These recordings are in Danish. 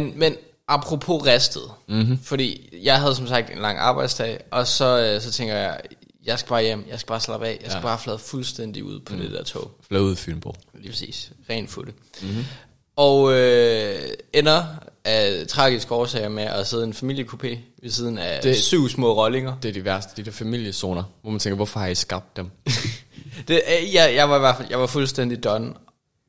Men, men apropos ristet, mm-hmm. fordi jeg havde som sagt en lang arbejdsdag, og så, øh, så tænker jeg, jeg skal bare hjem, jeg skal bare slappe af, jeg skal Ja. bare flade fuldstændig ud på mm. det der tog. Flå ud Fynbo. Lige præcis. Ren futte. Mm-hmm. Og øh, ender af tragiske årsager med at sidde i en familiekopé ved siden af det, Det- syv små rollinger. Det er de værste, de der familiezoner, hvor man tænker, hvorfor har I skabt dem? Det, øh, jeg, jeg var i hvert fald jeg var fuldstændig done,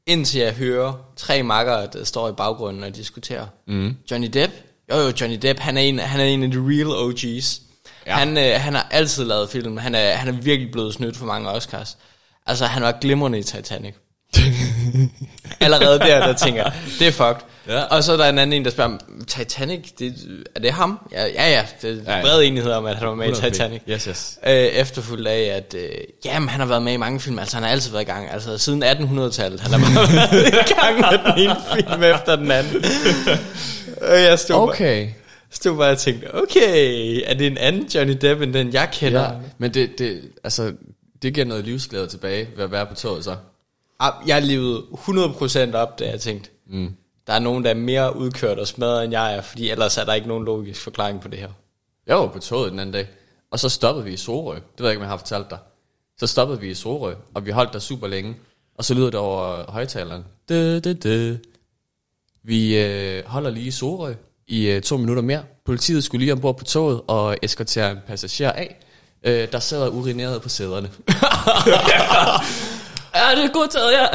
indtil jeg hører tre makkere, der står i baggrunden og diskuterer. Mm. Johnny Depp? Jo jo, Johnny Depp, han er en, han er en af de real OG's. Ja. Ja. Han, øh, han har altid lavet film. Han er, han er virkelig blevet snydt for mange Oscars. Altså, han var glimrende i Titanic. Allerede der, der tænker det er fucked. Ja. Og så er der en anden en, der spørger, Titanic, det, er det ham? Ja, ja, ja det er Ja, bred enighed om, at han var med i 100p. Titanic. Yes, yes. Øh, efterfulgt af, at øh, jamen, han har været med i mange film, altså han har altid været i gang, altså siden 1800-tallet, han har bare været i gang med den ene film efter den anden. Og jeg stod, okay. Okay. stod bare og tænkte, okay, er det en anden Johnny Depp, end den jeg kender? Ja, men det, det, altså, det giver noget livsglæde tilbage ved at være på toget så. Jeg levede 100% op, da jeg tænkte, mm. der er nogen, der er mere udkørt og smadret, end jeg er, fordi ellers er der ikke nogen logisk forklaring på det her. Jeg var på toget den anden dag, og så stoppede vi i Sorø. Det ved jeg ikke, om jeg har fortalt dig. Så stoppede vi i Sorø, og vi holdt der super længe. Og så lyder det over højtaleren. Dø, dø, dø. Vi øh, holder lige i Sorø i øh, to minutter mere. Politiet skulle lige ombord på toget og eskortere en passager af, øh, der sad og urinerede på sæderne. ja, det er godt taget, ja.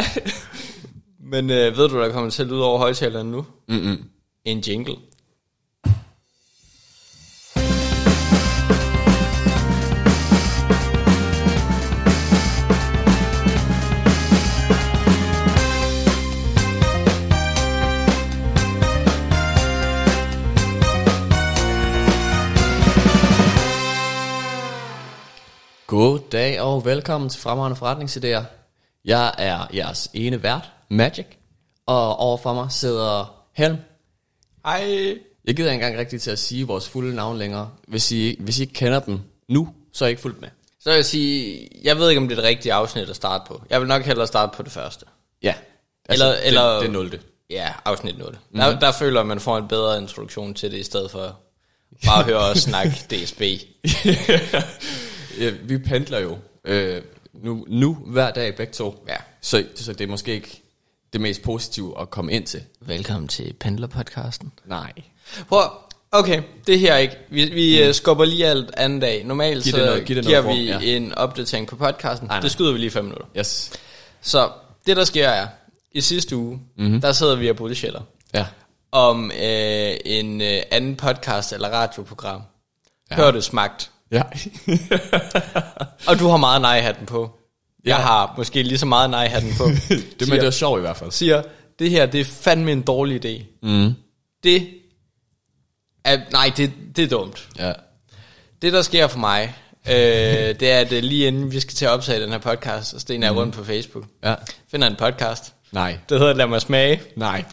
Men øh, ved du, der kommer til at lyde over højtaleren nu? Mm-mm. En jingle. God dag og velkommen til Fremragende Forretningsidéer. Jeg er jeres ene vært, Magic, og overfor mig sidder Helm. Hej. Jeg gider ikke engang rigtig til at sige vores fulde navn længere. Hvis I, hvis I ikke kender dem nu, så er I ikke fuldt med. Så vil jeg sige, jeg ved ikke, om det er det rigtige afsnit at starte på. Jeg vil nok hellere starte på det første. Ja, Eller- det, eller- det er nulte. Ja, afsnit 0. Mm-hmm. Der, der føler man får en bedre introduktion til det, i stedet for bare at høre os snakke DSB. ja, vi pendler jo øh, nu, nu hver dag begge to. Ja. Så, så det er måske ikke det mest positive at komme ind til. Velkommen til Pendlerpodcasten. Nej. Prøv, okay, det her ikke. Vi, vi mm. skubber lige alt anden dag. Normalt Giv så noget- giv giver vi ja. en opdatering på podcasten. nej. Det skyder vi lige i 5 minutter. Yes. Så det, der sker er, i sidste uge, mm-hmm. der sidder vi og bullshitter Ja. om øh, en øh, anden podcast eller radioprogram. Ja. Ja. Hør det smagt. Ja. Og du har meget nej-hatten på. Jeg Ja. har måske lige så meget nej-hatten på. det, men det var sjovt i hvert fald. siger, det her, det er fandme en dårlig idé. Mm. Det er, nej, det, det er dumt. Ja. Det, der sker for mig, øh, det er, at øh, lige inden vi skal til at optage den her podcast, og Sten er rundt på Facebook, Ja. finder en podcast, Nej. der hedder Lad mig smage, Nej.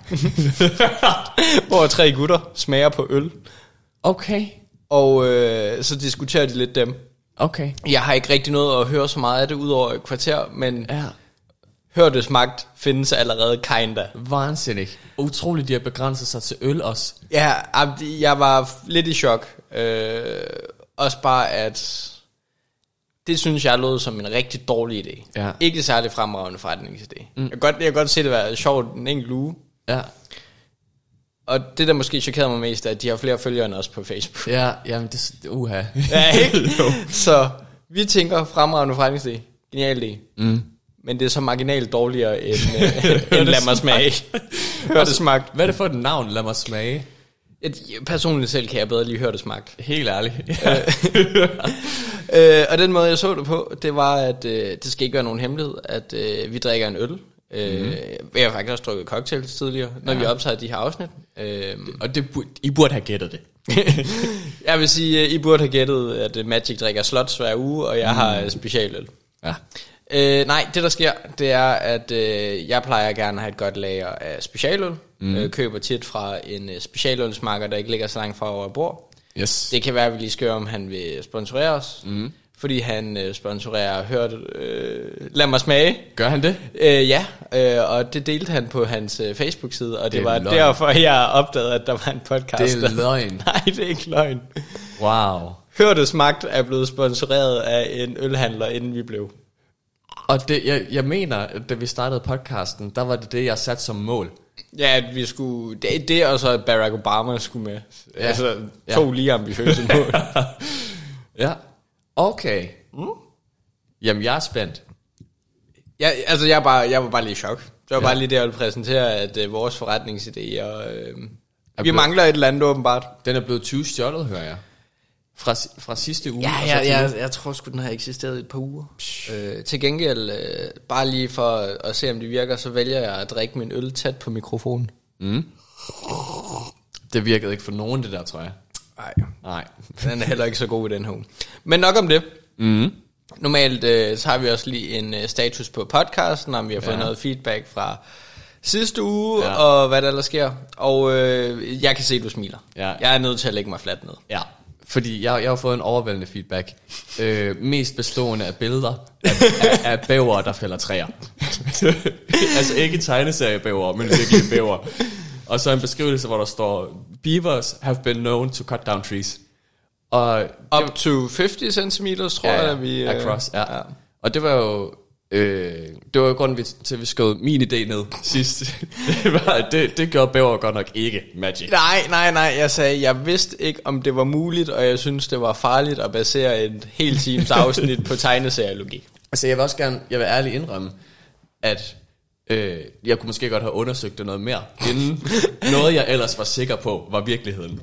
hvor tre gutter smager på øl, Okay. Og øh, så diskuterer de lidt dem. Okay. Jeg har ikke rigtig noget at høre så meget af det, ud over et kvarter, men Ja. hør det smagt findes allerede kinda. Vansindigt. Utroligt, de har begrænset sig til øl også. Ja, jeg var lidt i chok. Øh, også bare, at det synes jeg lød som en rigtig dårlig idé. Ja. Ikke særlig fremragende forretningsidé. Mm. Jeg, kan godt, jeg kan godt se det være sjovt en enkelt uge. Ja. Og det, der måske chokerede mig mest, er, at de har flere følgere end os på Facebook. Ja, jamen det er uha. Ja, ikke? Så vi tænker fremragende forretningsidé. Genial idé. Mm. Men det er så marginalt dårligere end, øh, end lad mig smage. Hør det smagt. Hvad er det for et navn? Lad mig smage. Jeg, personligt selv kan jeg bedre lige høre det smagt. Helt ærligt. Øh, og den måde, jeg så det på, det var, at øh, det skal ikke være nogen hemmelighed, at øh, vi drikker en øl. Øh, mm. Vi har faktisk også drukket cocktails tidligere, når ja. vi optager de her afsnit. Øh, Og det, bur- I burde have gættet det. jeg vil sige, øh, I burde have gættet, at øh, Magic drikker slots hver uge, og jeg mm. har øh, specialøl. Ja. Øh, nej, det der sker, det er, at øh, jeg plejer gerne at have et godt lager af specialøl. Mm. Øh, køber tit fra en øh, specialølsmarker, der ikke ligger så langt fra, hvor jeg bor. Yes. Det kan være, at vi lige skal om han vil sponsorere os. Mm. Fordi han øh, sponsorerer Hørt, øh, Lad mig smage. Gør han det? Øh, ja, øh, og det delte han på hans øh, Facebook-side, og det, Det var løgn. derfor, jeg opdagede, at der var en podcast. Det er løgn. Nej, det er ikke løgn. Wow. Hørtes Magt er blevet sponsoreret af en ølhandler, inden vi blev. Og det, jeg, jeg mener, da vi startede podcasten, der var det det, jeg satte som mål. Ja, at vi skulle... Det, det og så at Barack Obama skulle med. Ja. Altså, to Ja. lige ambitiøse mål. Ja. Okay. Mm. Jamen, jeg er spændt. ja, altså, jeg, bare, jeg var bare lige i chok. Det var ja. Bare lige det, jeg ville præsentere, at øh, vores forretningsidé, og, øh, vi blevet- mangler et eller andet åbenbart. Den er blevet 20 stjålet, hører jeg. Fra, fra sidste uge. Ja, ja, ja, jeg tror sgu, den har eksisteret i et par uger. Øh, til gengæld, øh, bare lige for at, se, om det virker, så vælger jeg at drikke min øl tæt på mikrofonen. Det virkede ikke for nogen, det der, tror jeg. Nej, Nej. den er heller ikke så god i den her uge. Men nok om det. Mm. Normalt øh, så har vi også lige en øh, status på podcasten, om vi har fået ja. Noget feedback fra sidste uge, ja. Ja. og hvad der ellers sker. Og øh, jeg kan se, at du smiler. Ja. Jeg er nødt til at lægge mig fladt ned. Ja. Fordi jeg, jeg har fået en overvældende feedback. Øh, mest bestående af billeder af, af, af bæver, der fælder træer. altså ikke tegneseriebæver, men virkelig bæver. Og så en beskrivelse, hvor der står, Beavers have been known to cut down trees. Og Up to 50 cm, tror ja, jeg, at vi... øh, across, ja. ja. Og det var jo... Øh, det var jo grunden til, at vi skød min idé ned sidst. det, var, det, det gjorde bæver godt nok ikke, Magic. Nej, nej, nej, jeg sagde, jeg vidste ikke, om det var muligt, og jeg synes, det var farligt at basere en hel times afsnit på tegneserielogik. Altså jeg vil også gerne, jeg vil ærligt indrømme, at øh, jeg kunne måske godt have undersøgt det noget mere, inden noget jeg ellers var sikker på, var virkeligheden.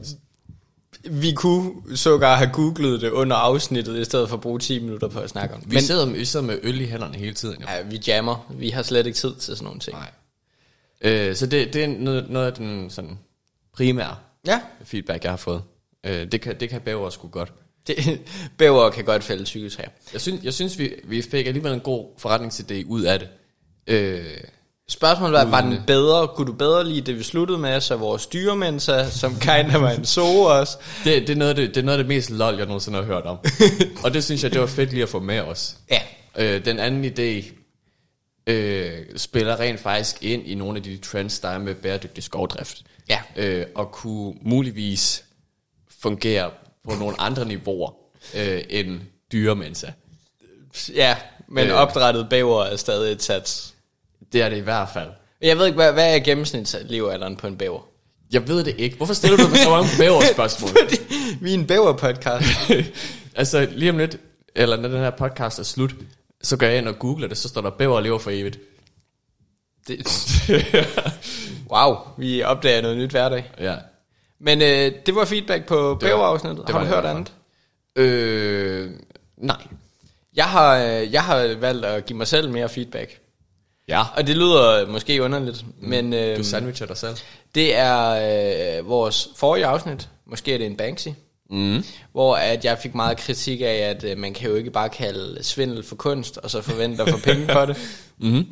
Vi kunne sågar have googlet det under afsnittet, i stedet for at bruge 10 minutter på at snakke om det. Vi, Men sidder, vi sidder med øl i hænderne hele tiden. Jo. ja, vi jammer. Vi har slet ikke tid til sådan nogle ting. Nej. Øh, så det, det er noget, noget af den sådan, primære Ja, feedback, jeg har fået. Øh, det, kan, det kan bæver sgu godt. det, bæver kan godt fælde cykeltræer. Jeg synes, jeg synes vi, vi fik alligevel en god forretningsidé ud af det. Øh, Spørgsmålet var, var den bedre? Kunne du bedre lide det, vi sluttede med, så vores dyremænser, som kinda var en zoo også? det, det, er noget det, det er noget af det mest lol, jeg nogensinde har hørt om. og det synes jeg, det var fedt lige at få med os. Ja. Øh, den anden idé øh, spiller rent faktisk ind i nogle af de trends, der er med bæredygtig skovdrift. Ja. Øh, og kunne muligvis fungere på nogle andre niveauer øh, end dyremensa. Ja, men Øh. opdrettet bæver er stadig et sats. Det er det i hvert fald. Jeg ved ikke, hvad, hvad er gennemsnitslevealderen på en bæver? Jeg ved det ikke. Hvorfor stiller du mig så mange bæverspørgsmål? Vi er en bæver-podcast. altså lige om lidt, eller når den her podcast er slut, så går jeg ind og googler det, så står der bæver lever for evigt. Det, wow, vi opdager noget nyt hver dag. Ja. Men øh, det var feedback på bæverafsnittet. Har du hørt andet? Øh, nej. Jeg har, øh, jeg har valgt at give mig selv mere feedback. Ja. Og det lyder måske underligt, men øh, Du sandwicher dig selv. det er øh, vores forrige afsnit. Måske er det en Banksy. Mm. Hvor at jeg fik meget kritik af, at øh, man kan jo ikke bare kalde svindel for kunst, og så forvente at få penge for det. Mm.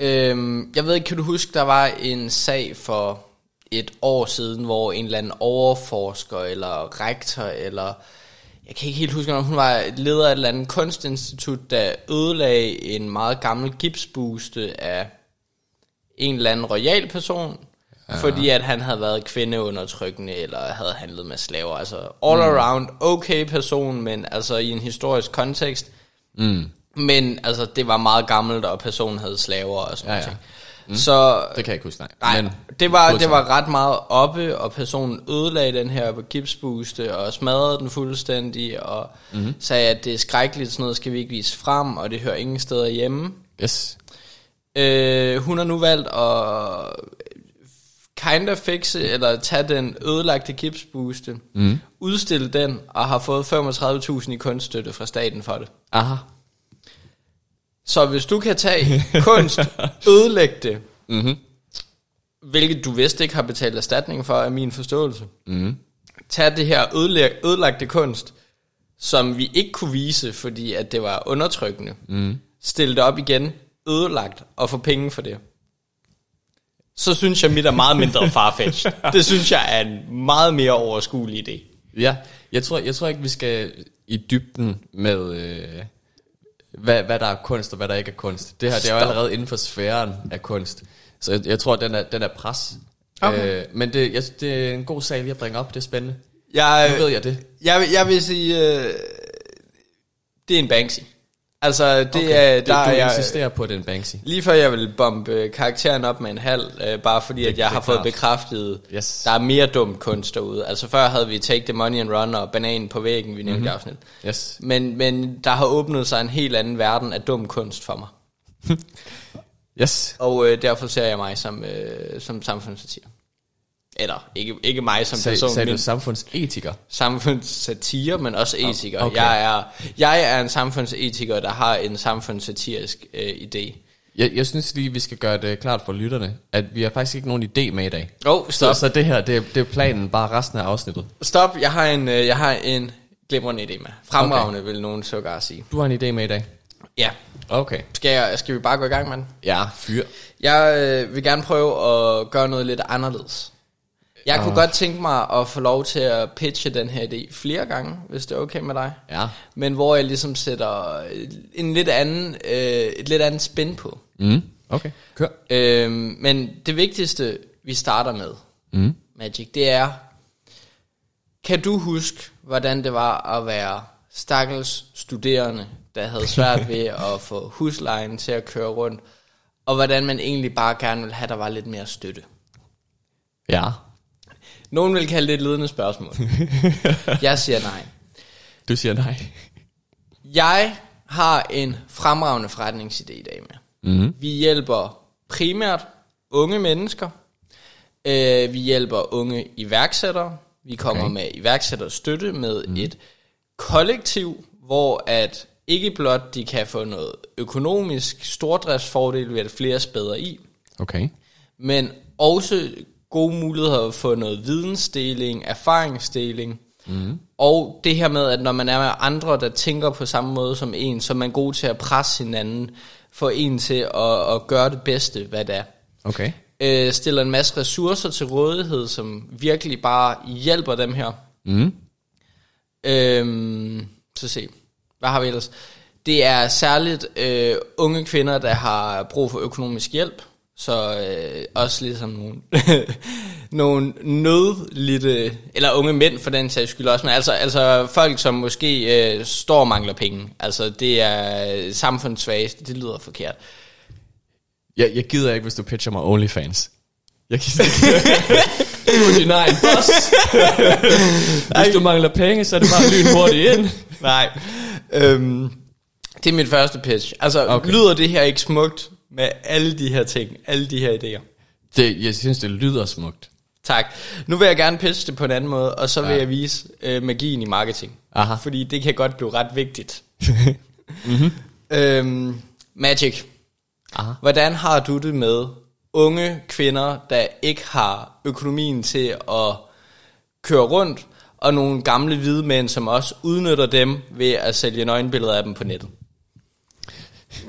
Øhm, jeg ved ikke, kan du huske, der var en sag for et år siden, hvor en eller anden overforsker, eller rektor, eller jeg kan ikke helt huske, om hun var leder af et eller andet kunstinstitut, der ødelagde en meget gammel gipsbuste af en eller anden royal person, ja. fordi at han havde været kvindeundertrykkende, eller havde handlet med slaver. Altså all mm. around okay person, men altså i en historisk kontekst. Mm. Men altså, det var meget gammelt, og personen havde slaver og sådan Ja, ja, ja. noget. Mm. Så Det kan jeg ikke huske, nej. nej, Men, det, var, det var ret meget oppe, og personen ødelagde den her gipsbuste, og smadrede den fuldstændig, og Mhm. mm-hmm. sagde, at det er skrækkeligt, sådan noget skal vi ikke vise frem, og det hører ingen steder hjemme. Yes. Øh, hun har nu valgt at kinda fixe, eller tage den ødelagte gipsbuste, mm. udstille den, og har fået 35.000 i kunststøtte fra staten for det. Aha. Så hvis du kan tage kunst, ødelægge det, Mhm. Hvilket du vidste ikke har betalt erstatning for, er min forståelse. Mhm. Tag det her ødelæg, ødelagte kunst, som vi ikke kunne vise, fordi at det var undertrykkende. Mhm. Stil det op igen, ødelagt, og få penge for det. Så synes jeg, mit er meget mindre farfetched. Det synes jeg er en meget mere overskuelig idé. Ja, jeg tror, jeg tror ikke, vi skal i dybden med, øh, hvad, hvad der er kunst og hvad der ikke er kunst. Det her det er jo allerede inden for sfæren af kunst. Så jeg, jeg tror, den er, den er pres. Okay. Øh, men det, jeg, det er en god sag lige at bringe op, det er spændende. Jeg, Nu ved jeg det. jeg, jeg vil sige, øh, det er en Banksy. Altså, det Okay. er, det, der du jeg, insisterer på, at det er en Banksy. lige før jeg vil bombe karakteren op med en halv, øh, bare fordi, at jeg det har er fået klart. bekræftet, Yes. der er mere dum kunst derude. Altså, før havde vi Take the Money and Run og Bananen på væggen, vi nævnte mm-hmm. i afsnit. Yes. Men, men der har åbnet sig en helt anden verden af dum kunst for mig. Yes. Og øh, derfor ser jeg mig som, øh, som samfundssatire. Eller, ikke, ikke mig som Sag, person, sagde du samfundsetiker? samfundssatire, men også etiker. okay. Jeg, er, jeg er en samfundsetiker, der har en samfundssatirisk øh, idé. Jeg, jeg synes lige, vi skal gøre det klart for lytterne, at vi har faktisk ikke nogen idé med i dag. Oh, Så, stop. så det her, det, er- det er planen bare resten af afsnittet. Stop, jeg har en, øh, jeg har en glimrende idé med. Fremragende, okay. vil nogen sågar sige. Du har en idé med i dag? Ja, Okay. skal, jeg, skal vi bare gå i gang med den? Ja, fyr. Jeg øh, vil gerne prøve at gøre noget lidt anderledes. Jeg kunne Ah. godt tænke mig at få lov til at pitche den her idé flere gange, hvis det er okay med dig. Ja. Men hvor jeg ligesom sætter øh, en lidt anden, øh, et lidt andet spin på. Mm. Okay, kør. Øh, men det vigtigste, vi starter med, Mm. Magic, det er, kan du huske, hvordan det var at være stakkels studerende, der havde svært ved at få huslejen til at køre rundt, og hvordan man egentlig bare gerne ville have, der var lidt mere støtte? Ja. Nogen vil kalde det et ledende spørgsmål. Jeg siger nej. Du siger nej. Jeg har en fremragende forretningsidé i dag med. Mm. Vi hjælper primært unge mennesker. Øh, vi hjælper unge iværksættere. Vi kommer okay. med iværksætterstøtte med mm. et kollektiv, hvor at ikke blot de kan få noget økonomisk stordriftsfordel ved at flere spæder i, Okay. men også gode muligheder for noget vidensdeling, erfaringsdeling, mm. og det her med, at når man er med andre, der tænker på samme måde som en, så er man god til at presse hinanden, få en til at, at gøre det bedste, hvad det er. Okay. Øh, stiller en masse ressourcer til rådighed, som virkelig bare hjælper dem her. Mm. Øhm, så se, hvad har vi ellers? Det er særligt øh, unge kvinder, der har brug for økonomisk hjælp. Så øh, også ligesom nogle, nogle nødlidte, eller unge mænd for den sags skyld også, men altså, altså folk, som måske øh, står og mangler penge. Altså det er øh, samfundssvageste, det lyder forkert. Jeg, jeg gider ikke, hvis du pitcher mig OnlyFans. Jeg gider ikke. du er din egen boss. hvis du mangler penge, så er det bare lyn hurtigt ind. Nej. Øhm, det er mit første pitch. Altså, Okay. lyder det her ikke smukt med alle de her ting, alle de her idéer? Det, jeg synes, det lyder smukt. Tak. Nu vil jeg gerne pitche det på en anden måde, og så vil ja. jeg vise øh, magien i marketing. Aha. Fordi det kan godt blive ret vigtigt. mm-hmm. øhm, Magic. Aha. Hvordan har du det med unge kvinder, der ikke har økonomien til at køre rundt, og nogle gamle hvide mænd, som også udnytter dem ved at sælge nøgenbilleder af dem på nettet?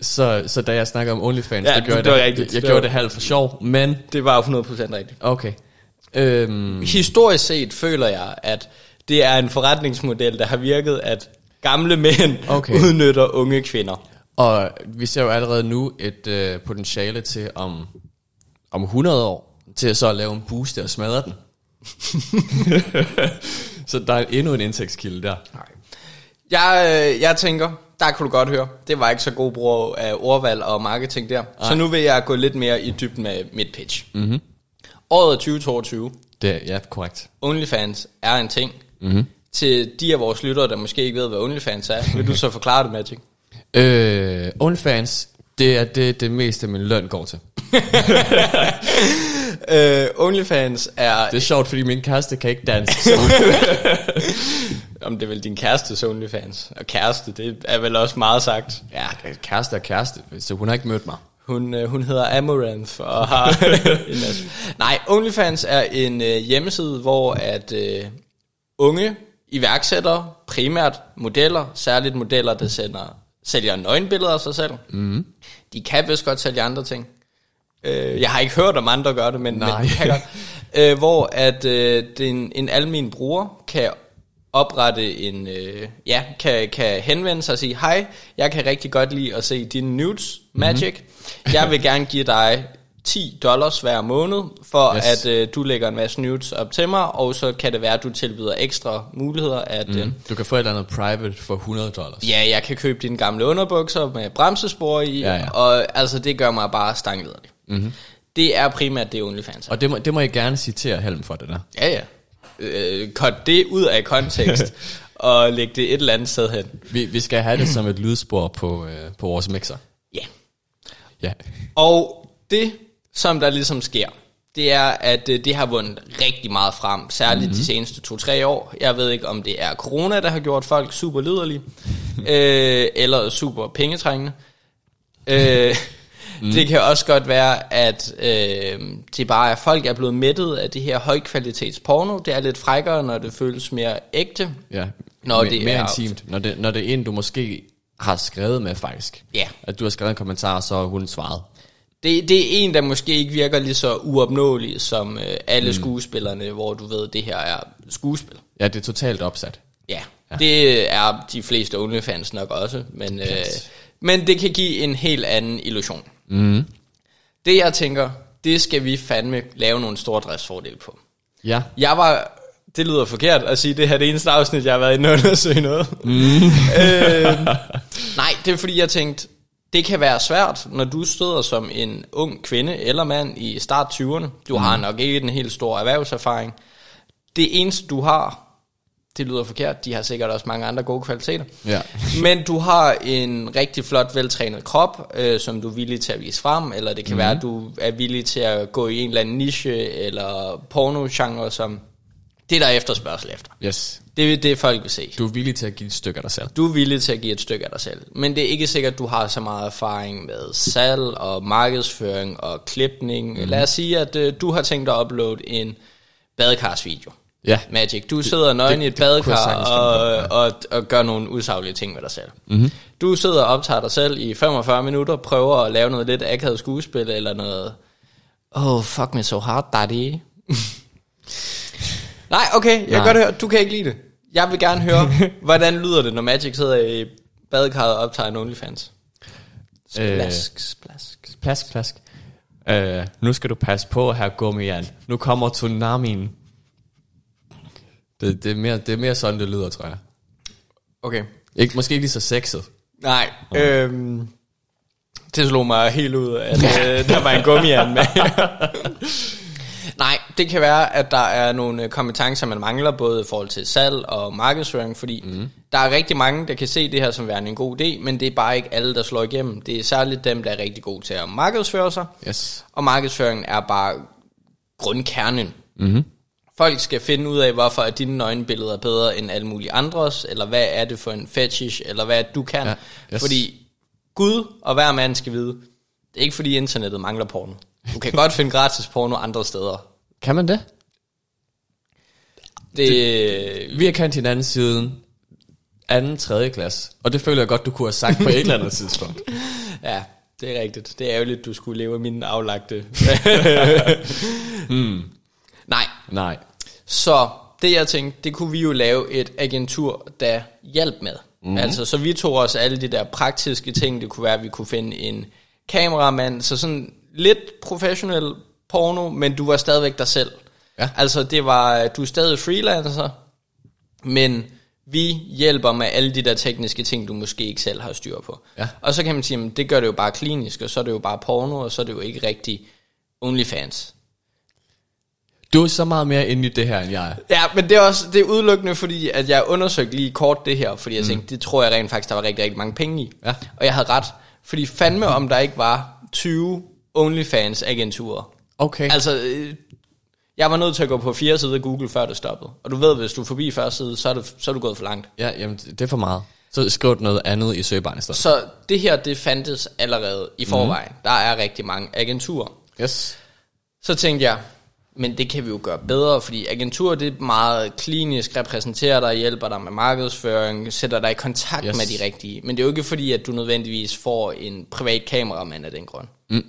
Så, så da jeg snakker om OnlyFans, Ja, det gjorde det jeg, det, rigtigt. jeg, jeg Det gjorde det halvt for sjov, men Det var 100% rigtigt. okay. Øhm, Historisk set føler jeg, at det er en forretningsmodel, der har virket, at gamle mænd Okay. udnytter unge kvinder. og vi ser jo allerede nu et øh, potentiale til om, om 100 år, til så at lave en booster og smadre den. så der er endnu en indtægtskilde der. Jeg, øh, jeg tænker, der kunne du godt høre, det var ikke så god brug af ordvalg og marketing der. Så nu vil jeg gå lidt mere i dybden med mit pitch. Mm-hmm. Året er 2022. Det ja, korrekt. OnlyFans er en ting. Mm-hmm. Til de af vores lyttere, der måske ikke ved, hvad OnlyFans er, vil du så forklare det, Magic? Øh, OnlyFans, det er det, det meste af min løn går til. Øh, OnlyFans er... Det er sjovt, fordi min kæreste kan ikke danse. Om det er vel din kærestes OnlyFans. Og kæreste, det er vel også meget sagt. ja, kæreste er kæreste, så hun har ikke mødt mig. Hun, øh, hun hedder Amaranth og har. Nej, OnlyFans er en øh, hjemmeside, hvor at øh, unge iværksættere, primært modeller, særligt modeller, der sender, sælger nøgenbilleder af sig selv. Mm. De kan vist godt sælge andre ting. Øh, jeg har ikke hørt om andre gøre det, men, men Nej. de kan godt. Øh, hvor at øh, den, en almen bruger kan oprette en, øh, ja, kan, kan henvende sig og sige, hej, jeg kan rigtig godt lide at se dine nudes, Magic. Mm-hmm. jeg vil gerne give dig 10 dollars hver måned, for yes. At øh, du lægger en masse nudes op til mig, og så kan det være, at du tilbyder ekstra muligheder, at øh, Mm. Du kan få et eller andet private for 100 dollars. ja, jeg kan købe dine gamle underbukser med bremsespor i, Ja, ja. og altså det gør mig bare stanglederlig. Mm-hmm. Det er primært det OnlyFans. Og det må, det må jeg gerne citere Helm for det der. Ja, ja. Øh, cut det ud af kontekst, og læg det et eller andet sted hen. Vi, vi skal have det som et lydspor på, øh, på vores mixer. Ja. Ja. Og det, som der ligesom sker, det er, at øh, det har vundet rigtig meget frem, særligt mm-hmm. de seneste to-tre år. Jeg ved ikke, om det er corona, der har gjort folk super liderlige, øh, eller super pengetrængende. Øh, mm. Det kan også godt være, at øh, det bare er, folk er blevet mættet af det her højkvalitets porno. Det er lidt frækkere, når det føles mere ægte. ja. Når mere, det mere er- intimt. Når det, når det er en, du måske har skrevet med faktisk. Ja. At du har skrevet en kommentar, så har hun svaret. Det, det er en, der måske ikke virker lige så uopnåelig som øh, alle mm. skuespillerne, hvor du ved, det her er skuespil. Ja, det er totalt opsat. Ja, ja. det er de fleste OnlyFans nok også, men, øh, men det kan give en helt anden illusion. Mm. Det jeg tænker, det skal vi fandme lave nogle store driftsfordele på. Ja. Jeg var, det lyder forkert at sige, det her er det eneste afsnit, jeg har været inde og undersøge noget. Mm. øh, nej, det er fordi, jeg tænkte, det kan være svært, når du støder som en ung kvinde eller mand i start 20'erne. Du mm. har nok ikke den helt store erhvervserfaring. Det eneste, du har, det lyder forkert, de har sikkert også mange andre gode kvaliteter. Ja. Men du har en rigtig flot, veltrænet krop, øh, som du er villig til at vise frem, eller det kan mm. være, at du er villig til at gå i en eller anden niche, eller porno-genre, som det er der efterspørgsel efter. Yes. Det er det, folk vil se. Du er villig til at give et stykke af dig selv. Du er villig til at give et stykke af dig selv. Men det er ikke sikkert, at du har så meget erfaring med salg og markedsføring og klipning. Mm. Lad os sige, at øh, du har tænkt dig at uploade en badekarsvideo. Ja. Magic. Du sidder nøgen det- i et badekar sagtens finde og, og, og gør nogle usaglige ting med dig selv. Mhm. Mm-hmm. Du sidder og optager dig selv i 45 minutter, prøver at lave noget lidt akavet skuespil, eller noget, oh, fuck me so hard, daddy. Nej, okay, jeg kan Nej. godt høre, du kan ikke lide det. Jeg vil gerne høre, hvordan lyder det, når Magic sidder i badekarret og optager en OnlyFans? Splask, splask. Plask, plask. Øh, nu skal du passe på her, gummian. Nu kommer tsunamien. Det, det, er mere, det er mere sådan, det lyder, tror jeg. Okay. Ikke, måske ikke lige så sexet. Nej, øhm, det slog mig helt ud, at øh, der var en gummian med. Nej, det kan være, at der er nogle øh, kompetencer, man mangler, både i forhold til salg og markedsføring, fordi mm. der er rigtig mange, der kan se det her som værende en god idé, men det er bare ikke alle, der slår igennem. Det er særligt dem, der er rigtig gode til at markedsføre sig, Yes. og markedsføringen er bare grundkernen. Mm-hmm. Folk skal finde ud af, hvorfor er dine nøgenbilleder bedre end alle mulige andres, eller hvad er det for en fetish, eller hvad er det, du kan. Ja, yes. Fordi Gud og hver mand skal vide, det er ikke fordi internettet mangler porno. Du kan godt finde gratis porno andre steder. Kan man det? Det, Vi har kendt hinanden siden anden, tredje klasse. Og det føler jeg godt, du kunne have sagt på et eller andet tidspunkt. ja, det er rigtigt. Det er ærgerligt, du skulle leve af mine aflagte. hmm. Nej, Nej. Så det jeg tænkte, det kunne vi jo lave et agentur, der hjalp med. Mm. Altså, så vi tog os alle de der praktiske ting. Det kunne være, at vi kunne finde en kameramand. Så sådan lidt professionel porno, men du var stadigvæk dig selv. Ja. Altså, det var, du er stadig freelancer, men vi hjælper med alle de der tekniske ting, du måske ikke selv har styr på. Ja. Og så kan man sige, at det gør det jo bare klinisk, og så er det jo bare porno, og så er det jo ikke rigtig OnlyFans. Du er så meget mere inde i det her, end jeg er. Ja, men det er også det er udelukkende, fordi at jeg undersøgte lige kort det her, fordi jeg tænkte, det tror jeg rent faktisk, der var rigtig, rigtig mange penge i. Ja. Og jeg havde ret, fordi fandme om der ikke var 20 OnlyFans-agenturer. Okay. Altså, øh, jeg var nødt til at gå på fire sider af Google, før det stoppede. Og du ved, hvis du er forbi første side, så er, det, så er du gået for langt. Ja, jamen, det er for meget. Så skriv noget andet i søgebaren i stedet. Så det her, det fandtes allerede i forvejen. Mm. Der er rigtig mange agenturer. Yes. Så tænkte jeg, men det kan vi jo gøre bedre, fordi agenturer det er meget klinisk, repræsenterer dig, hjælper dig med markedsføring, sætter dig i kontakt Yes. yes. med de rigtige. Men det er jo ikke fordi, at du nødvendigvis får en privat kameramand af den grund. Mm.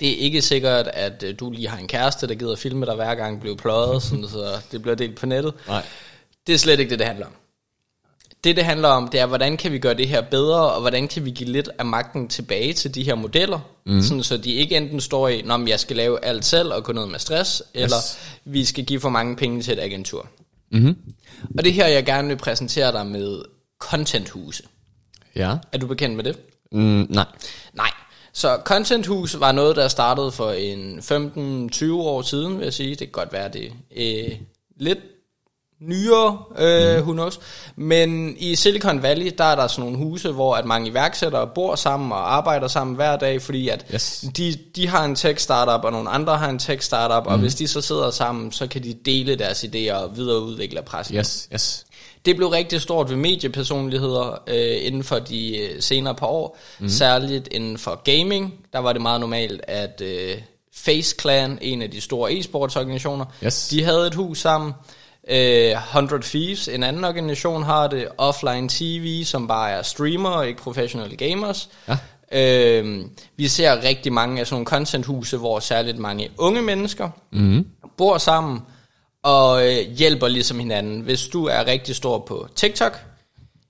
Det er ikke sikkert, at øh, du lige har en kæreste, der gider filme dig hver gang bliver pløjet, sådan, så det bliver delt på nettet. Nej. Det er slet ikke det, det handler om. Det, det handler om, det er, hvordan kan vi gøre det her bedre, og hvordan kan vi give lidt af magten tilbage til de her modeller, mm. sådan, så de ikke enten står i, når jeg skal lave alt selv og gå ned med stress, yes. eller vi skal give for mange penge til et agentur. Mm-hmm. Og det her, jeg gerne vil præsentere dig med contenthuse. Ja. Er du bekendt med det? Mm, nej. Nej. Så Contenthus var noget, der startede for en 15-20 år siden, vil jeg sige. Det kan godt være, det øh, lidt nyere, øh, mm. who knows. Men i Silicon Valley, der er der sådan nogle huse, hvor at mange iværksættere bor sammen og arbejder sammen hver dag, fordi at Yes. de, de har en tech startup, og nogle andre har en tech startup, mm. og hvis de så sidder sammen, så kan de dele deres idéer og videreudvikle pressen. Yes, yes. Det blev rigtig stort ved mediepersonligheder øh, inden for de øh, senere par år. Mm. Særligt inden for gaming, der var det meget normalt, at øh, Face Clan, en af de store e-sportsorganisationer, Yes. de havde et hus sammen. Øh, 100 Thieves, en anden organisation, har det. Offline TV, som bare er streamere, ikke professionelle gamers. Ja. Øh, vi ser rigtig mange af sådan nogle contenthuse, hvor særligt mange unge mennesker mm. bor sammen og øh, hjælper ligesom hinanden. Hvis du er rigtig stor på TikTok,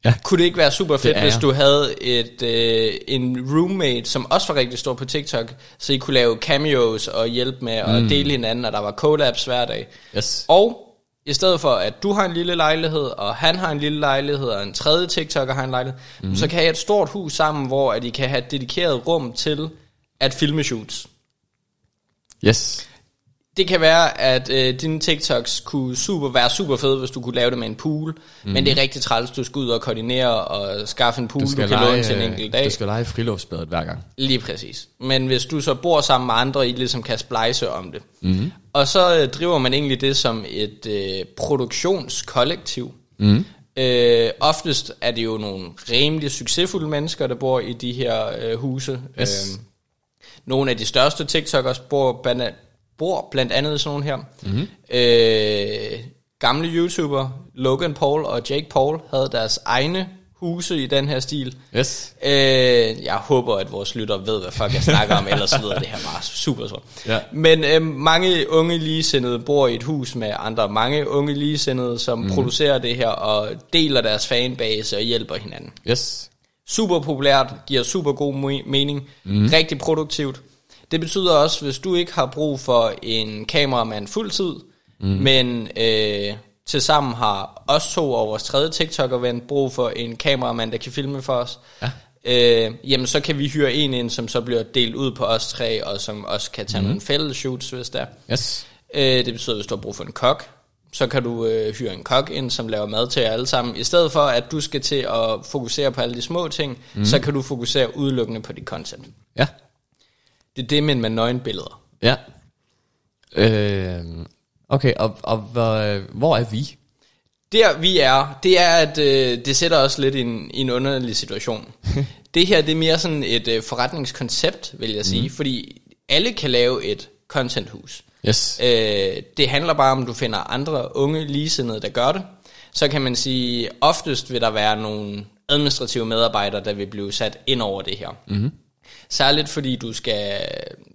Ja. kunne det ikke være super fedt, hvis du havde et, øh, en roommate, som også var rigtig stor på TikTok, så I kunne lave cameos og hjælpe med at mm. dele hinanden, og der var collabs hver dag. Yes. Og i stedet for, at du har en lille lejlighed, og han har en lille lejlighed, og en tredje TikToker har en lejlighed, mm. så kan I have et stort hus sammen, hvor at I kan have et dedikeret rum til at filme shoots. Yes. Det kan være, at øh, dine TikToks kunne super, være super fede, hvis du kunne lave det med en pool, mm. men det er rigtig træls, du skal ud og koordinere og skaffe en pool, du, du kan låne til en enkelt dag. Du skal lege friluftsbadet hver gang. Lige præcis. Men hvis du så bor sammen med andre, I ligesom kan splice om det. Mm. Og så øh, driver man egentlig det som et øh, produktionskollektiv. Mm. Øh, oftest er det jo nogle rimelig succesfulde mennesker, der bor i de her øh, huse. Yes. Øh, nogle af de største TikTokers bor blandt, bor blandt andet sådan nogle her. Mm-hmm. Øh, gamle YouTuber, Logan Paul og Jake Paul, havde deres egne huse i den her stil. Yes. Øh, jeg håber, at vores lytter ved, hvad fuck jeg snakker om, ellers lyder det her bare super sort. Ja. Men øh, mange unge ligesindede bor i et hus med andre mange unge ligesindede, som mm. producerer det her og deler deres fanbase og hjælper hinanden. Yes. Super populært, giver super god me- mening, mm. rigtig produktivt. Det betyder også, hvis du ikke har brug for en kameramand fuldtid, mm. men øh, til sammen har os to og vores tredje TikToker-ven brug for en kameramand, der kan filme for os, Ja. øh, jamen så kan vi hyre en ind, som så bliver delt ud på os tre, og som også kan tage mm. nogle fælles shoots, hvis der. Yes. Øh, det betyder, hvis du har brug for en kok, så kan du øh, hyre en kok ind, som laver mad til jer alle sammen. I stedet for, at du skal til at fokusere på alle de små ting, mm. så kan du fokusere udelukkende på dit content. Ja. Det er det, men med nøgenbilleder. Ja. Øh, okay, og, og hvor, hvor er vi? Der vi er, det er, at øh, det sætter os lidt i en, i en underlig situation. det her, det er mere sådan et øh, forretningskoncept, vil jeg sige, mm. fordi alle kan lave et contenthus. Yes. Øh, det handler bare om, du finder andre unge ligesindede, der gør det. Så kan man sige, oftest vil der være nogle administrative medarbejdere, der vil blive sat ind over det her. Mm-hmm. Særligt fordi du skal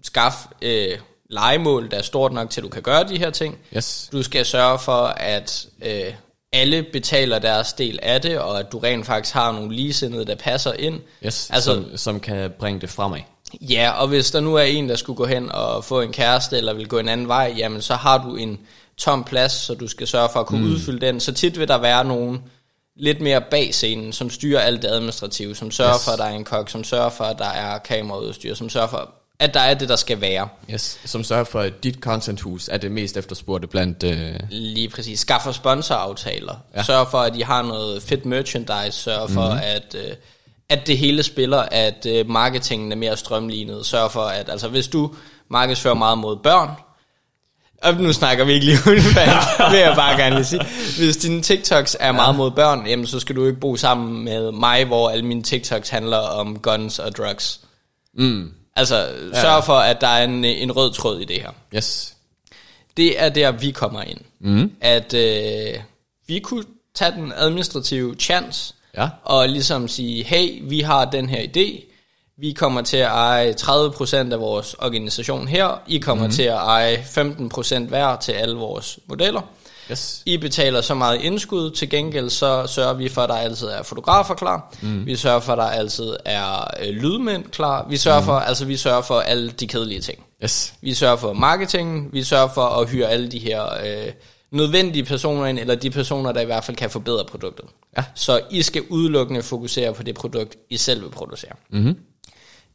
skaffe øh, legemål, der er stort nok til, at du kan gøre de her ting. Yes. Du skal sørge for, at øh, alle betaler deres del af det, og at du rent faktisk har nogle ligesindede, der passer ind. Yes, Altså- som, som kan bringe det fremad. Ja, og hvis der nu er en, der skulle gå hen og få en kæreste, eller vil gå en anden vej, jamen så har du en tom plads, så du skal sørge for at kunne mm. udfylde den. Så tit vil der være nogen lidt mere bag scenen, som styrer alt det administrative, som sørger yes. For, at der er en kok, som sørger for, at der er kameraudstyr, som sørger for, at der er det, der skal være. Yes. Som sørger for, at dit contenthus er det mest efterspurgte blandt... Øh, Lige præcis. Skaffer sponsoraftaler. Ja. Sørg for, at de har noget fedt merchandise. Sørg for, mm-hmm. at, øh, at det hele spiller, at øh, marketingen er mere strømlignet. Sørg for, at altså, hvis du markedsfører meget mod børn, og nu snakker vi ikke lige udfald, vil jeg bare gerne lige sige. Hvis dine TikToks er meget mod børn, jamen, så skal du ikke bo sammen med mig, hvor alle mine TikToks handler om guns og drugs. mm, Altså, sørg for, at der er en, en rød tråd i det her. yes. Det er der, vi kommer ind. Mm. At øh, vi kunne tage den administrative chance, Ja. og ligesom sige, hey, vi har den her idé, vi kommer til at eje 30% af vores organisation her, I kommer mm. til at eje 15% hver til alle vores modeller. Yes. I betaler så meget indskud, til gengæld så sørger vi for, at der altid er fotografer klar. Mm. Vi sørger for, at der altid er øh, lydmænd klar. Vi sørger, mm. for, altså, vi sørger for alle de kedelige ting. Yes. Vi sørger for marketing, vi sørger for at hyre alle de her øh, nødvendige personer ind, eller de personer, der i hvert fald kan forbedre produktet. Ja. Så I skal udelukkende fokusere på det produkt, I selv vil producere. Mm-hmm.